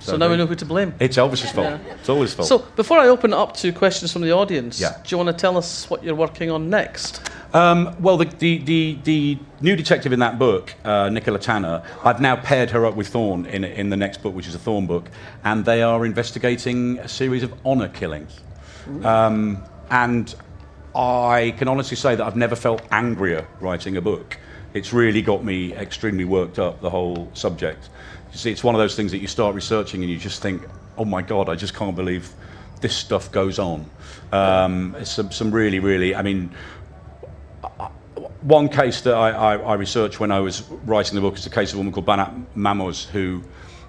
So now we know who to blame. It's Elvis's fault. Yeah. It's all his fault. So before I open it up to questions from the audience, Yeah. do you want to tell us what you're working on next? Um, well, the, the, the, the new detective in that book, uh, Nicola Tanner, I've now paired her up with Thorne in, in the next book, which is a Thorne book, and they are investigating a series of honour killings. Um, and I can honestly say that I've never felt angrier writing a book. It's really got me extremely worked up, the whole subject. You see, it's one of those things that you start researching and you just think, oh my God, I just can't believe this stuff goes on. Um, it's some, some really, really, I mean, one case that I, I, I researched when I was writing the book is the case of a woman called Banaz Mahmod, who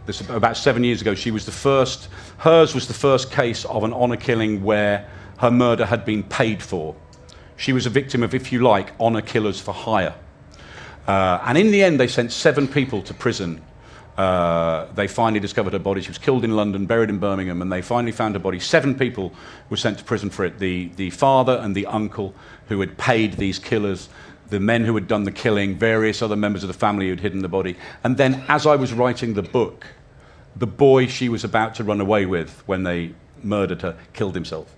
this, about seven years ago, she was the first, hers was the first case of an honour killing where her murder had been paid for. She was a victim of, if you like, honour killers for hire. Uh, and in the end, they sent seven people to prison. Uh, they finally discovered her body. She was killed in London, buried in Birmingham, and they finally found her body. Seven people were sent to prison for it the, the father and the uncle who had paid these killers, the men who had done the killing, various other members of the family who had hidden the body. And then, as I was writing the book, the boy she was about to run away with when they murdered her killed himself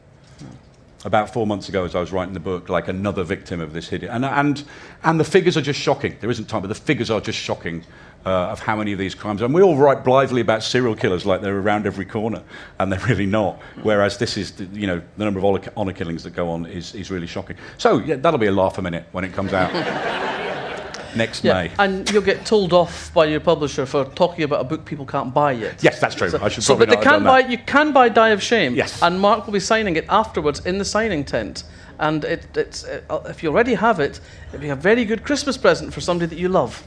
about four months ago as I was writing the book, like another victim of this hideous. And, and, and the figures are just shocking. There isn't time, but the figures are just shocking uh, of how many of these crimes. And we all write blithely about serial killers like they're around every corner, and they're really not. Whereas this is, the- you know, the number of honour- killings that go on is, is really shocking. So yeah, that'll be a laugh a minute when it comes out next Yeah, May. and you'll get told off by your publisher for talking about a book people can't buy yet. Yes, that's true. So, I should so probably but they can buy. You can buy Die of Shame. Yes. And Mark will be signing it afterwards in the signing tent. And it, it's uh, if you already have it, it'll be a very good Christmas present for somebody that you love.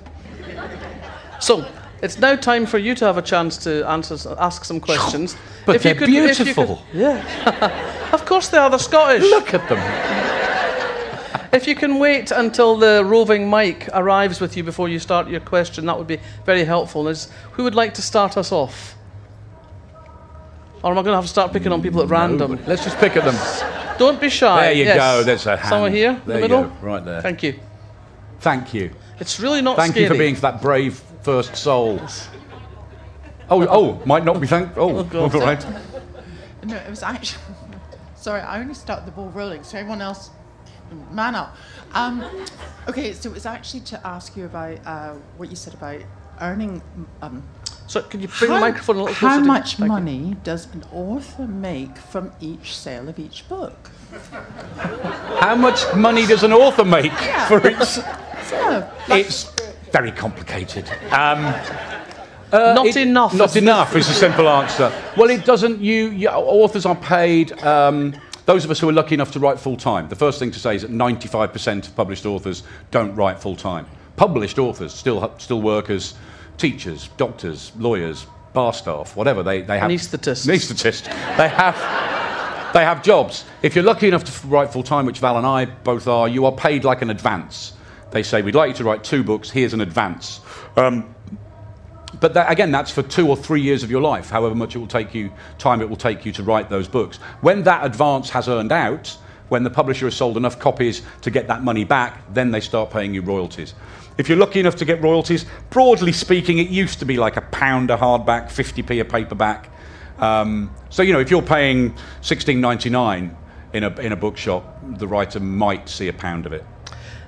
So it's now time for you to have a chance to answer, ask some questions. But If you they're could- if you could- beautiful. yeah. of course they are. They're Scottish. Look at them. If you can wait until the roving mic arrives with you before you start your question, that would be very helpful. Is who would like to start us off? Or am I going to have to start picking on people at mm, random? Let's just pick at them. Don't be shy. There you Yes. go. There's a hand. Someone here, in There the you middle. go. Right there. Thank you. Thank you. It's really not Thank scary. you for being that brave first soul. Oh, oh, might not be thanked. Oh, Oh, God. all right. No, it was actually. Sorry, I only started the ball rolling, so everyone else, man up. Um, okay, so it was actually to ask you about uh, what you said about earning. Um, So can you bring the microphone a little closer? How much Thank you. money does an author make from each sale of each book? How much money does an author make for each? So, It's very complicated. Um, Not it- enough. Not enough is the simple answer. Well, it doesn't. You, you authors are paid. Um, those of us who are lucky enough to write full time. The first thing to say is that 95% of published authors don't write full time. Published authors still still work as teachers, doctors, lawyers, bar staff, whatever. They they have Anaesthetists. Anaesthetists. They have. They have jobs. If you're lucky enough to write full time, which Val and I both are, you are paid like an advance. They say, We'd like you to write two books, here's an advance. Um, but that, again, that's for two or three years of your life, however much it will take you, time it will take you to write those books. When that advance has earned out, when the publisher has sold enough copies to get that money back, then they start paying you royalties. If you're lucky enough to get royalties, broadly speaking, it used to be like a pound a hardback, 50p a paperback. Um, so, you know, if you're paying 16.99 in a, in a bookshop, the writer might see a pound of it.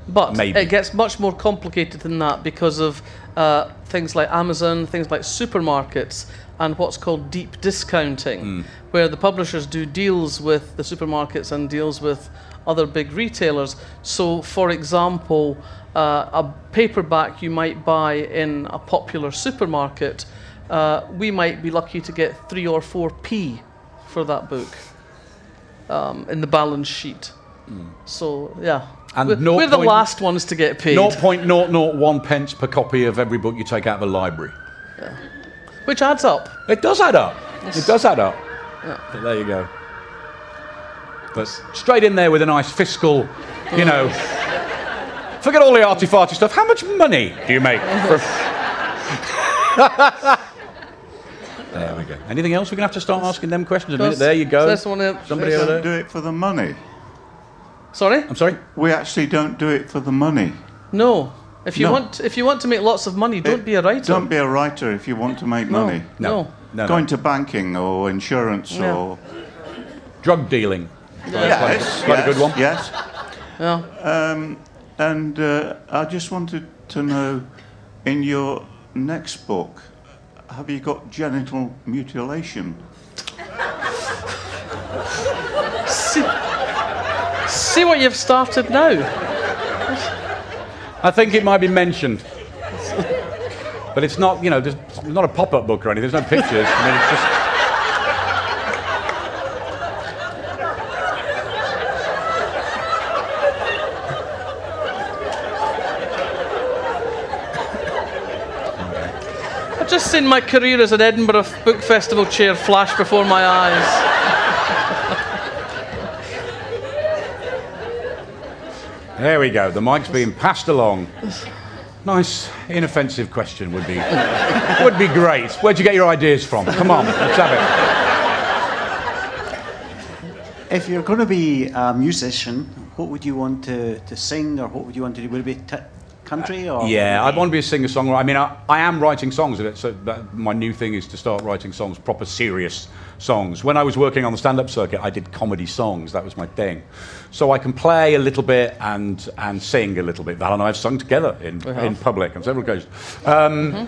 But Maybe. it gets much more complicated than that because of uh, things like Amazon, things like supermarkets, and what's called deep discounting, Hmm. where the publishers do deals with the supermarkets and deals with other big retailers. So, for example, uh, a paperback you might buy in a popular supermarket, uh, we might be lucky to get three or four p for that book um, in the balance sheet. So, yeah. And we're, we're the point- last ones to get paid. 0.001 pence per copy of every book you take out of a library. Yeah. Which adds up. It does add up. It does add up. But there you go. But straight in there with a nice fiscal, you know. Forget all the arty farty stuff. How much money do you make? there we go. Anything else? We're going to have to start asking them questions in a minute. There you go. Someone there. Somebody We over don't there. do it for the money. Sorry? I'm sorry? We actually don't do it for the money. No. If you No. want, if you want to make lots of money, don't be a writer. Don't be a writer if you want to make no. money. No. No. no. Go into banking or insurance Yeah. or. Drug dealing. Yes, quite a yes, good one. Yes. Yeah. Um, and uh, I just wanted to know in your next book, have you got genital mutilation? See, see what you've started now. I think it might be mentioned. But it's not, you know, there's there's not a pop-up book or anything. There's no pictures. I mean, it's just. Seen my career as an Edinburgh Book Festival chair flash before my eyes. There we go. The mic's being passed along. Nice, inoffensive question would be would be great. Where'd you get your ideas from? Come on, let's have it. If you're going to be a musician, what would you want to, to sing or what would you want to do? Would it be t- country or? Yeah, I want to be a singer-songwriter. I mean, I, I am writing songs. and So that, my new thing is to start writing songs, proper serious songs. When I was working on the stand-up circuit, I did comedy songs. That was my thing. So I can play a little bit and and sing a little bit. Val and I have sung together in, in public on several occasions. Um,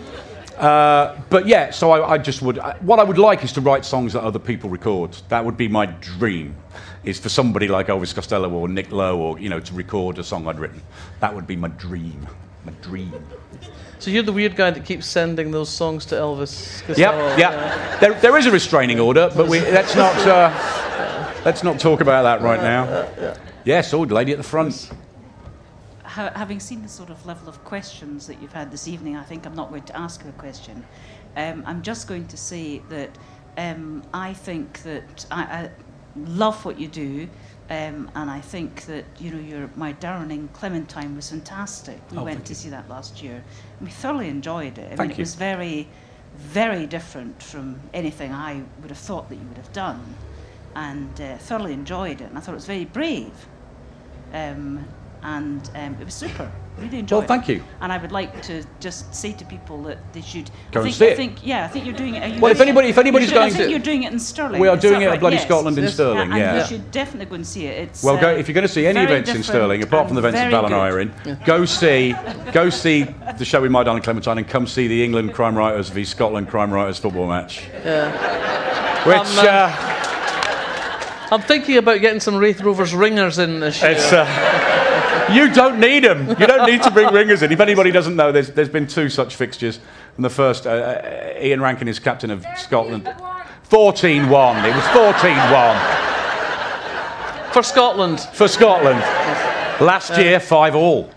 Uh, but yeah, so I, I just would. I, what I would like is to write songs that other people record. That would be my dream. Is for somebody like Elvis Costello or Nick Lowe, or you know, to record a song I'd written. That would be my dream. My dream. So you're the weird guy that keeps sending those songs to Elvis. Yep, Costello, yeah. There, there is a restraining order, but we, let's not uh, let's not talk about that right now. Yes, old lady at the front. having seen the sort of level of questions that you've had this evening, I think I'm not going to ask you a question. Um, I'm just going to say that Um, I think that I, I love what you do. Um, and I think that you know your my darling Clementine was fantastic. We Oh, went to you. see that last year. and We thoroughly enjoyed it. I Thank mean, it was very, very different from anything I would have thought that you would have done, and uh, thoroughly enjoyed it. And I thought it was very brave, um, and um, it was super. Really enjoyed. Well, thank you. And I would like to just say to people that they should Go I and think, see I it. think, yeah, I think you're doing it. are you Well, if anybody- if anybody's should- going I think to- you're doing it in Stirling. We are doing it at right? Bloody Yes. Scotland in Yes. Stirling, And yeah. you Yeah. should definitely go and see it. It's Well, go, uh, if you're going to see any very events in different Stirling, apart from the and events in very Ballina good. Iron, go see, go see the show with My Darling Clementine and come see the England Crime Writers v Scotland Crime Writers football match. Yeah. Which Um, uh, uh, I'm thinking about getting some Raith Rovers ringers in this year. it's. Uh, you don't need them. You don't need to bring ringers in. If anybody doesn't know, there's, there's been two such fixtures. And the first, uh, uh, Ian Rankin is captain of Scotland. 14 1. It was 14 1 For Scotland. for Scotland. Last year, 5 all.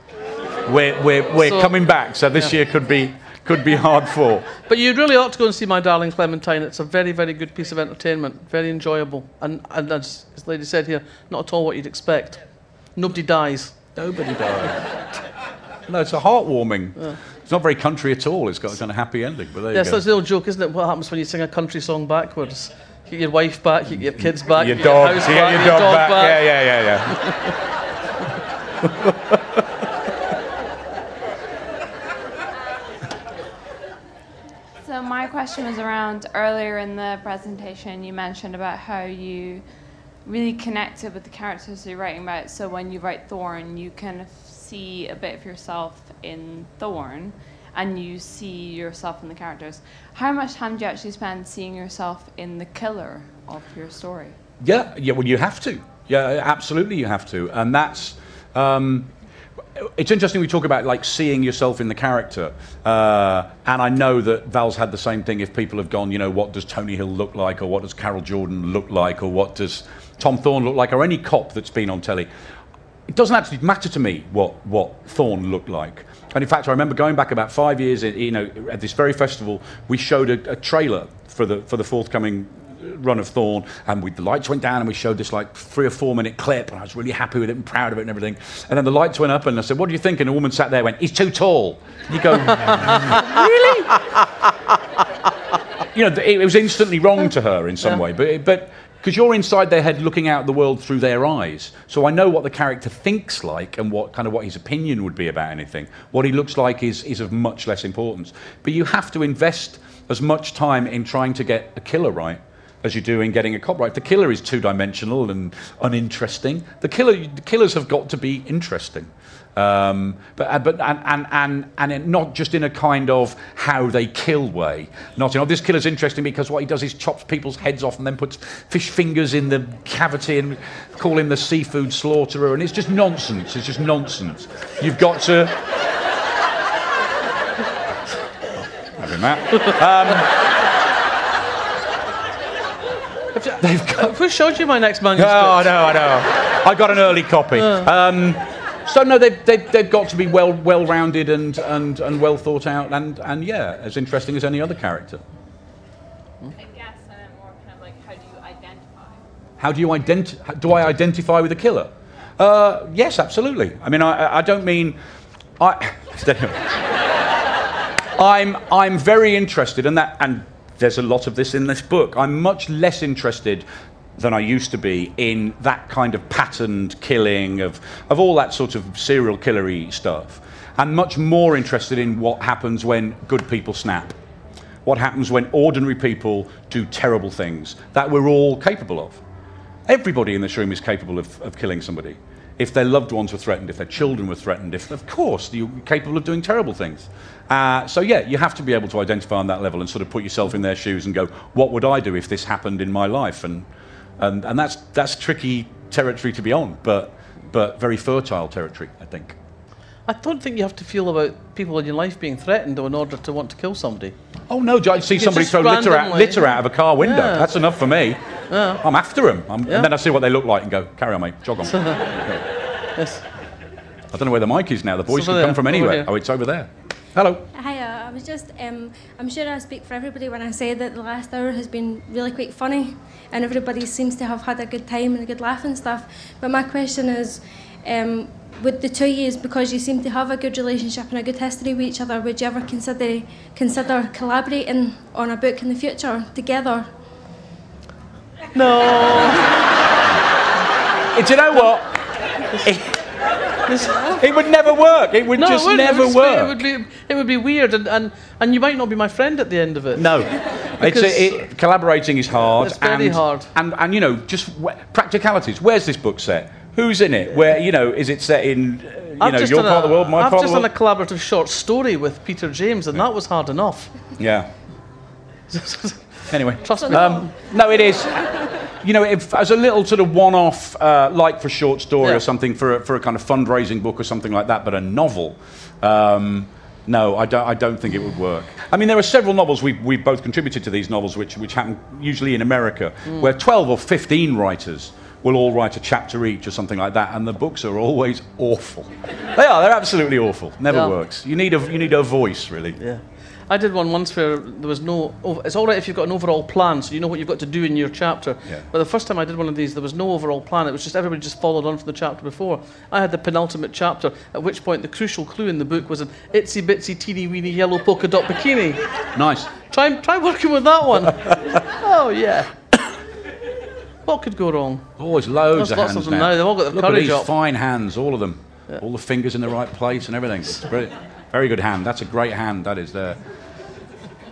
We're, we're, we're So- coming back, so this year could be, could be hard for. But you really ought to go and see My Darling Clementine. It's a very, very good piece of entertainment. Very enjoyable. And, and as this lady said here, not at all what you'd expect. Nobody dies. Nobody died. No, it's a heartwarming. It's not very country at all. It's got a kind of happy ending, but there Yes, you go. that's the old joke, isn't it? What happens when you sing a country song backwards? You get your wife back, you get your kids back, your you get your dog, house you back, get your your dog, back. back. Yeah, yeah, yeah, yeah. So my question was around earlier in the presentation. You mentioned about how you really connected with the characters you're writing about. So when you write Thorne, you kind of see a bit of yourself in Thorne, and you see yourself in the characters. How much time do you actually spend seeing yourself in the killer of your story? Yeah, yeah. Well, you have to. Yeah, absolutely, you have to. And that's. Um, it's interesting we talk about like seeing yourself in the character, uh, and I know that Val's had the same thing. If people have gone, you know, what does Tony Hill look like, or what does Carol Jordan look like, or what does Tom Thorne look like, or any cop that's been on telly, it doesn't actually matter to me what what Thorne looked like. And in fact, I remember going back about five years, you know, at this very festival, we showed a, a trailer for the for the forthcoming run of Thorne, and we, the lights went down, and we showed this like three or four minute clip, and I was really happy with it and proud of it and everything. And then the lights went up, and I said, "What do you think?" And a woman sat there, and went, "He's too tall." And you go, "Really?" you know, it, it was instantly wrong to her in some Yeah. way, but but because you're inside their head, looking out the world through their eyes, so I know what the character thinks like and what kind of what his opinion would be about anything. What he looks like is is of much less importance. But you have to invest as much time in trying to get a killer right as you do in getting a cop right. The killer is two dimensional and uninteresting. The killer, the killers have got to be interesting. Um, but uh, but and and and and it, not just in a kind of how they kill way. Not you know this killer's interesting because what he does is chops people's heads off and then puts fish fingers in the cavity and call him the seafood slaughterer and it's just nonsense. It's just nonsense. You've got to. Having that. They've got. Who showed you my next manuscript? Oh, I know, I know. I got an early copy. Um, so no, they've, they've, they've got to be well well rounded and, and, and well thought out and, and yeah, as interesting as any other character. I guess I meant more kind of like how do you identify? How do you identify? Do I identify with a killer? Uh, yes, absolutely. I mean, I, I- I don't mean I. I'm I'm very interested in that, and there's a lot of this in this book. I'm much less interested than I used to be in that kind of patterned killing of of all that sort of serial killery stuff, and much more interested in what happens when good people snap what happens when ordinary people do terrible things that we're all capable of. Everybody in this room is capable of, of killing somebody. If their loved ones were threatened, if their children were threatened, if, of course, you're capable of doing terrible things. Uh, so, yeah, you have to be able to identify on that level and sort of put yourself in their shoes and go, what would I do if this happened in my life? And, and, and that's, that's tricky territory to be on, but, but very fertile territory, I think. I don't think you have to feel about people in your life being threatened or in order to want to kill somebody. Oh no! I see You somebody throw litter out, litter out of a car window. Yeah. That's enough for me. I'm after them, I'm, Yeah. and then I see what they look like and go, "Carry on, mate, jog on." Yes. I don't know where the mic is now. The voice can could come from anywhere. Oh, it's over there. Hello. Hiya. I was just, um, I'm sure I speak for everybody when I say that the last hour has been really quite funny and everybody seems to have had a good time and a good laugh and stuff. But my question is, um, with the two years, because you seem to have a good relationship and a good history with each other, would you ever consider consider collaborating on a book in the future together? No. Do you know what? It, would never work. It would No, just it never it would, work. It would be, it would be weird, and, and, and you might not be my friend at the end of it. No, it's a, it, collaborating is hard. It's very and, hard. And and you know, just practicalities. Where's this book set? Who's in it? Where you know, is it set in uh, you I've know just your part a- of the world, my I've part of just done a collaborative short story with Peter James, and that was hard enough. Yeah. Anyway, Trust me. Um, no, it is. You know, if, as a little sort of one-off, uh, like for short story Yeah. or something, for a, for a kind of fundraising book or something like that, but a novel. Um, no, I don't, I don't think it would work. I mean, there are several novels, we've, we've both contributed to these novels, which, which happen usually in America, Mm. where 12 or 15 writers will all write a chapter each or something like that, and the books are always awful. They are, they're absolutely awful. Never Yeah. works. You need, a, you need a voice, really. Yeah. I did one once where there was no. It's all right if you've got an overall plan, so you know what you've got to do in your chapter. Yeah. But the first time I did one of these, there was no overall plan. It was just everybody just followed on from the chapter before. I had the penultimate chapter, at which point the crucial clue in the book was an itsy bitsy teeny weeny yellow polka dot bikini. Nice. Try try working with that one. oh yeah. what could go wrong? Oh, Always loads There's of lots hands of them now. now. They've all got the Look at these up. fine hands, all of them. All the fingers in the right place and everything. It's brilliant. Very good hand. That's a great hand. That is there.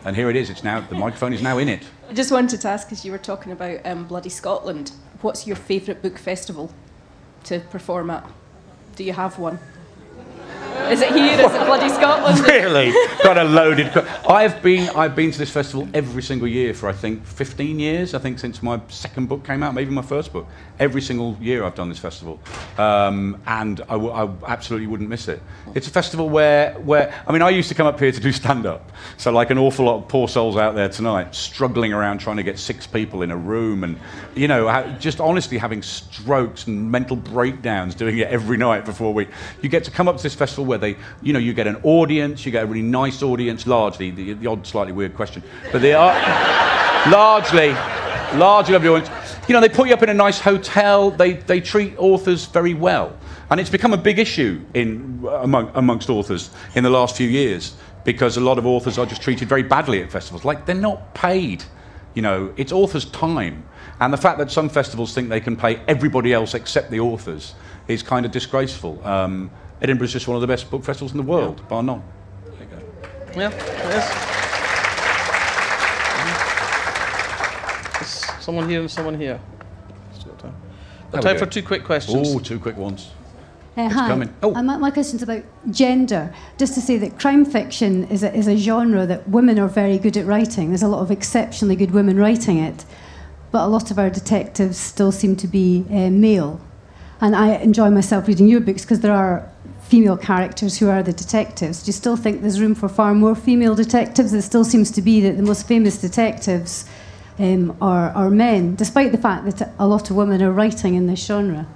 And here it is. It's now the microphone is now in it. I just wanted to ask, as you were talking about um, Bloody Scotland, what's your favourite book festival to perform at? Do you have one? Is it here? Is it Bloody Scotland? Really? Got a loaded. I've been I've been to this festival every single year for I think 15 years. I think since my second book came out, maybe my first book. Every single year I've done this festival, um, and I, w- I absolutely wouldn't miss it. It's a festival where where I mean I used to come up here to do stand up, so like an awful lot of poor souls out there tonight, struggling around trying to get six people in a room, and you know just honestly having strokes and mental breakdowns doing it every night before we. You get to come up to this festival where they, you know, you get an audience, you get a really nice audience, largely the, the odd slightly weird question, but they are largely, largely lovely audience. You know, they put you up in a nice hotel. They they treat authors very well, and it's become a big issue in among, amongst authors in the last few years because a lot of authors are just treated very badly at festivals. Like they're not paid. You know, it's authors' time, and the fact that some festivals think they can pay everybody else except the authors is kind of disgraceful. Um, Edinburgh's just one of the best book festivals in the world, bar none. There you go. Yeah, it is. There's someone here and someone here. Still got time. Got There time for two quick questions. Oh, two quick ones. Uh, hi. coming. Oh. Uh, my, my question's about gender. Just to say that crime fiction is a, is a genre that women are very good at writing. There's a lot of exceptionally good women writing it, but a lot of our detectives still seem to be uh, male. And I enjoy myself reading your books because there are female characters who are the detectives. Do you still think there's room for far more female detectives? It still seems to be that the most famous detectives um, are, are men, despite the fact that a lot of women are writing in this genre.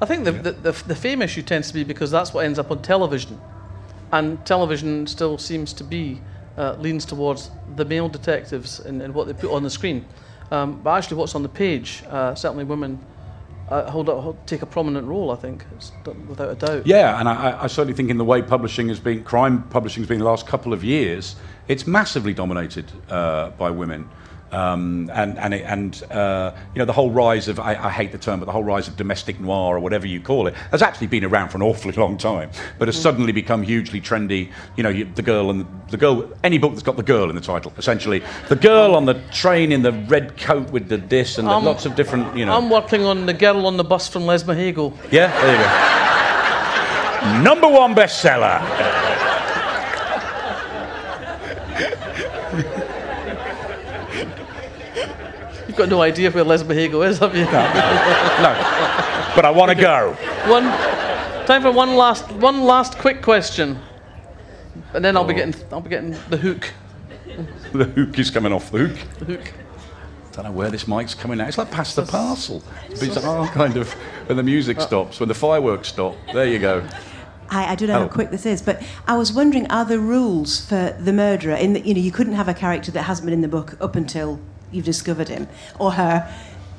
I think the, the, the, the fame issue tends to be because that's what ends up on television. And television still seems to be, uh, leans towards the male detectives and, what they put on the screen. Um, but actually, what's on the page, uh, certainly women uh, hold, up, hold, take a prominent role, I think, it's, without a doubt. Yeah, and I, I certainly think in the way publishing has been, crime publishing has been the last couple of years, it's massively dominated uh, by women. Um, and and, it, and uh, you know the whole rise of I, I hate the term, but the whole rise of domestic noir or whatever you call it has actually been around for an awfully long time, but has suddenly become hugely trendy. You know, you, the girl and the girl, any book that's got the girl in the title, essentially, the girl on the train in the red coat with the this and the, lots of different, you know. I'm working on the girl on the bus from Lesmahagow. Yeah, there you go. Number one bestseller. Got no idea where Lesmahagow is, have you? No, but I want to go. One time for one last one last quick question, and then I'll be oh. getting I'll be getting the hook. The hook is coming off the hook. The hook. Don't know where this mic's coming out. It's like past the parcel. It's bizarre kind of when the music uh. stops, when the fireworks stop. There you go. Hi, I don't know Hello. how quick this is, but I was wondering, are there rules for the murderer? In that, you know, you couldn't have a character that hasn't been in the book up until you've discovered him or her.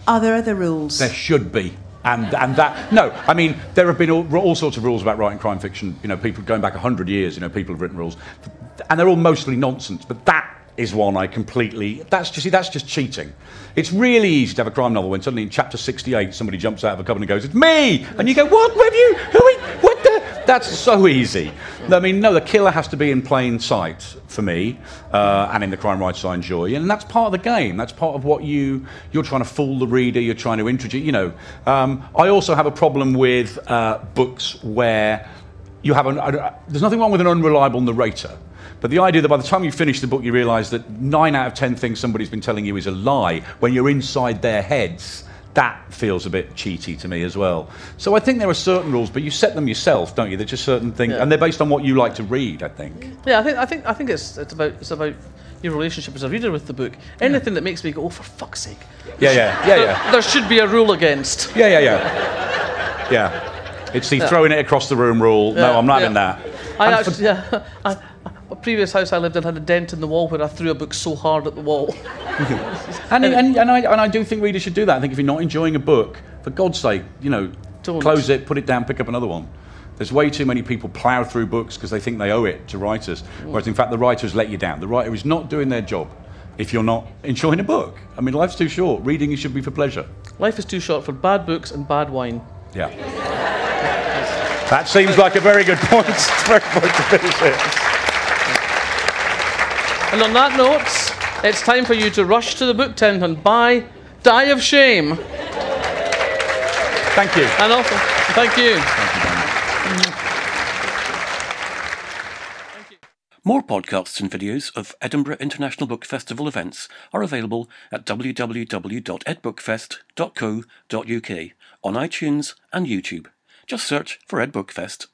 Are there other rules? There should be. And, and that, no, I mean, there have been all, all sorts of rules about writing crime fiction. You know, people going back 100 years, you know, people have written rules. And they're all mostly nonsense. But that is one I completely, that's just, see, that's just cheating. It's really easy to have a crime novel when suddenly in chapter 68 somebody jumps out of a cupboard and goes, it's me! And you go, what? Where have you, who? That's so easy. I mean, no, the killer has to be in plain sight for me, uh, and in the crime writers I enjoy, and that's part of the game. That's part of what you you're trying to fool the reader. You're trying to introduce. You know, um, I also have a problem with uh, books where you have an. Uh, there's nothing wrong with an unreliable narrator. But the idea that by the time you finish the book, you realise that nine out of ten things somebody's been telling you is a lie when you're inside their heads, that feels a bit cheaty to me as well. So I think there are certain rules, but you set them yourself, don't you? They're just certain things, and they're based on what you like to read, I think. Yeah, I think I think I think it's it's about it's about your relationship as a reader with the book. Anything that makes me go, oh, for fuck's sake. Yeah, yeah, yeah, There, yeah. there should be a rule against. Yeah, yeah, yeah. Yeah. It's the Yeah. throwing it across the room rule. no, I'm not yeah. in that. I And actually, yeah, I, previous house I lived in had a dent in the wall where I threw a book so hard at the wall. and, and, and, I, and I do think readers should do that. I think if you're not enjoying a book, for God's sake, you know, Don't. close it, put it down, pick up another one. There's way too many people plough through books because they think they owe it to writers, mm. whereas in fact the writers let you down. The writer is not doing their job if you're not enjoying a book. I mean, life's too short. Reading should be for pleasure. Life is too short for bad books and bad wine. Yeah. That seems like a very good point. very good point to finish it. And on that note, it's time for you to rush to the book tent and buy Die of Shame. Thank you. And also, thank you. More podcasts and videos of Edinburgh International Book Festival events are available at www.edbookfest.co.uk on iTunes and YouTube. Just search for Ed Book Fest.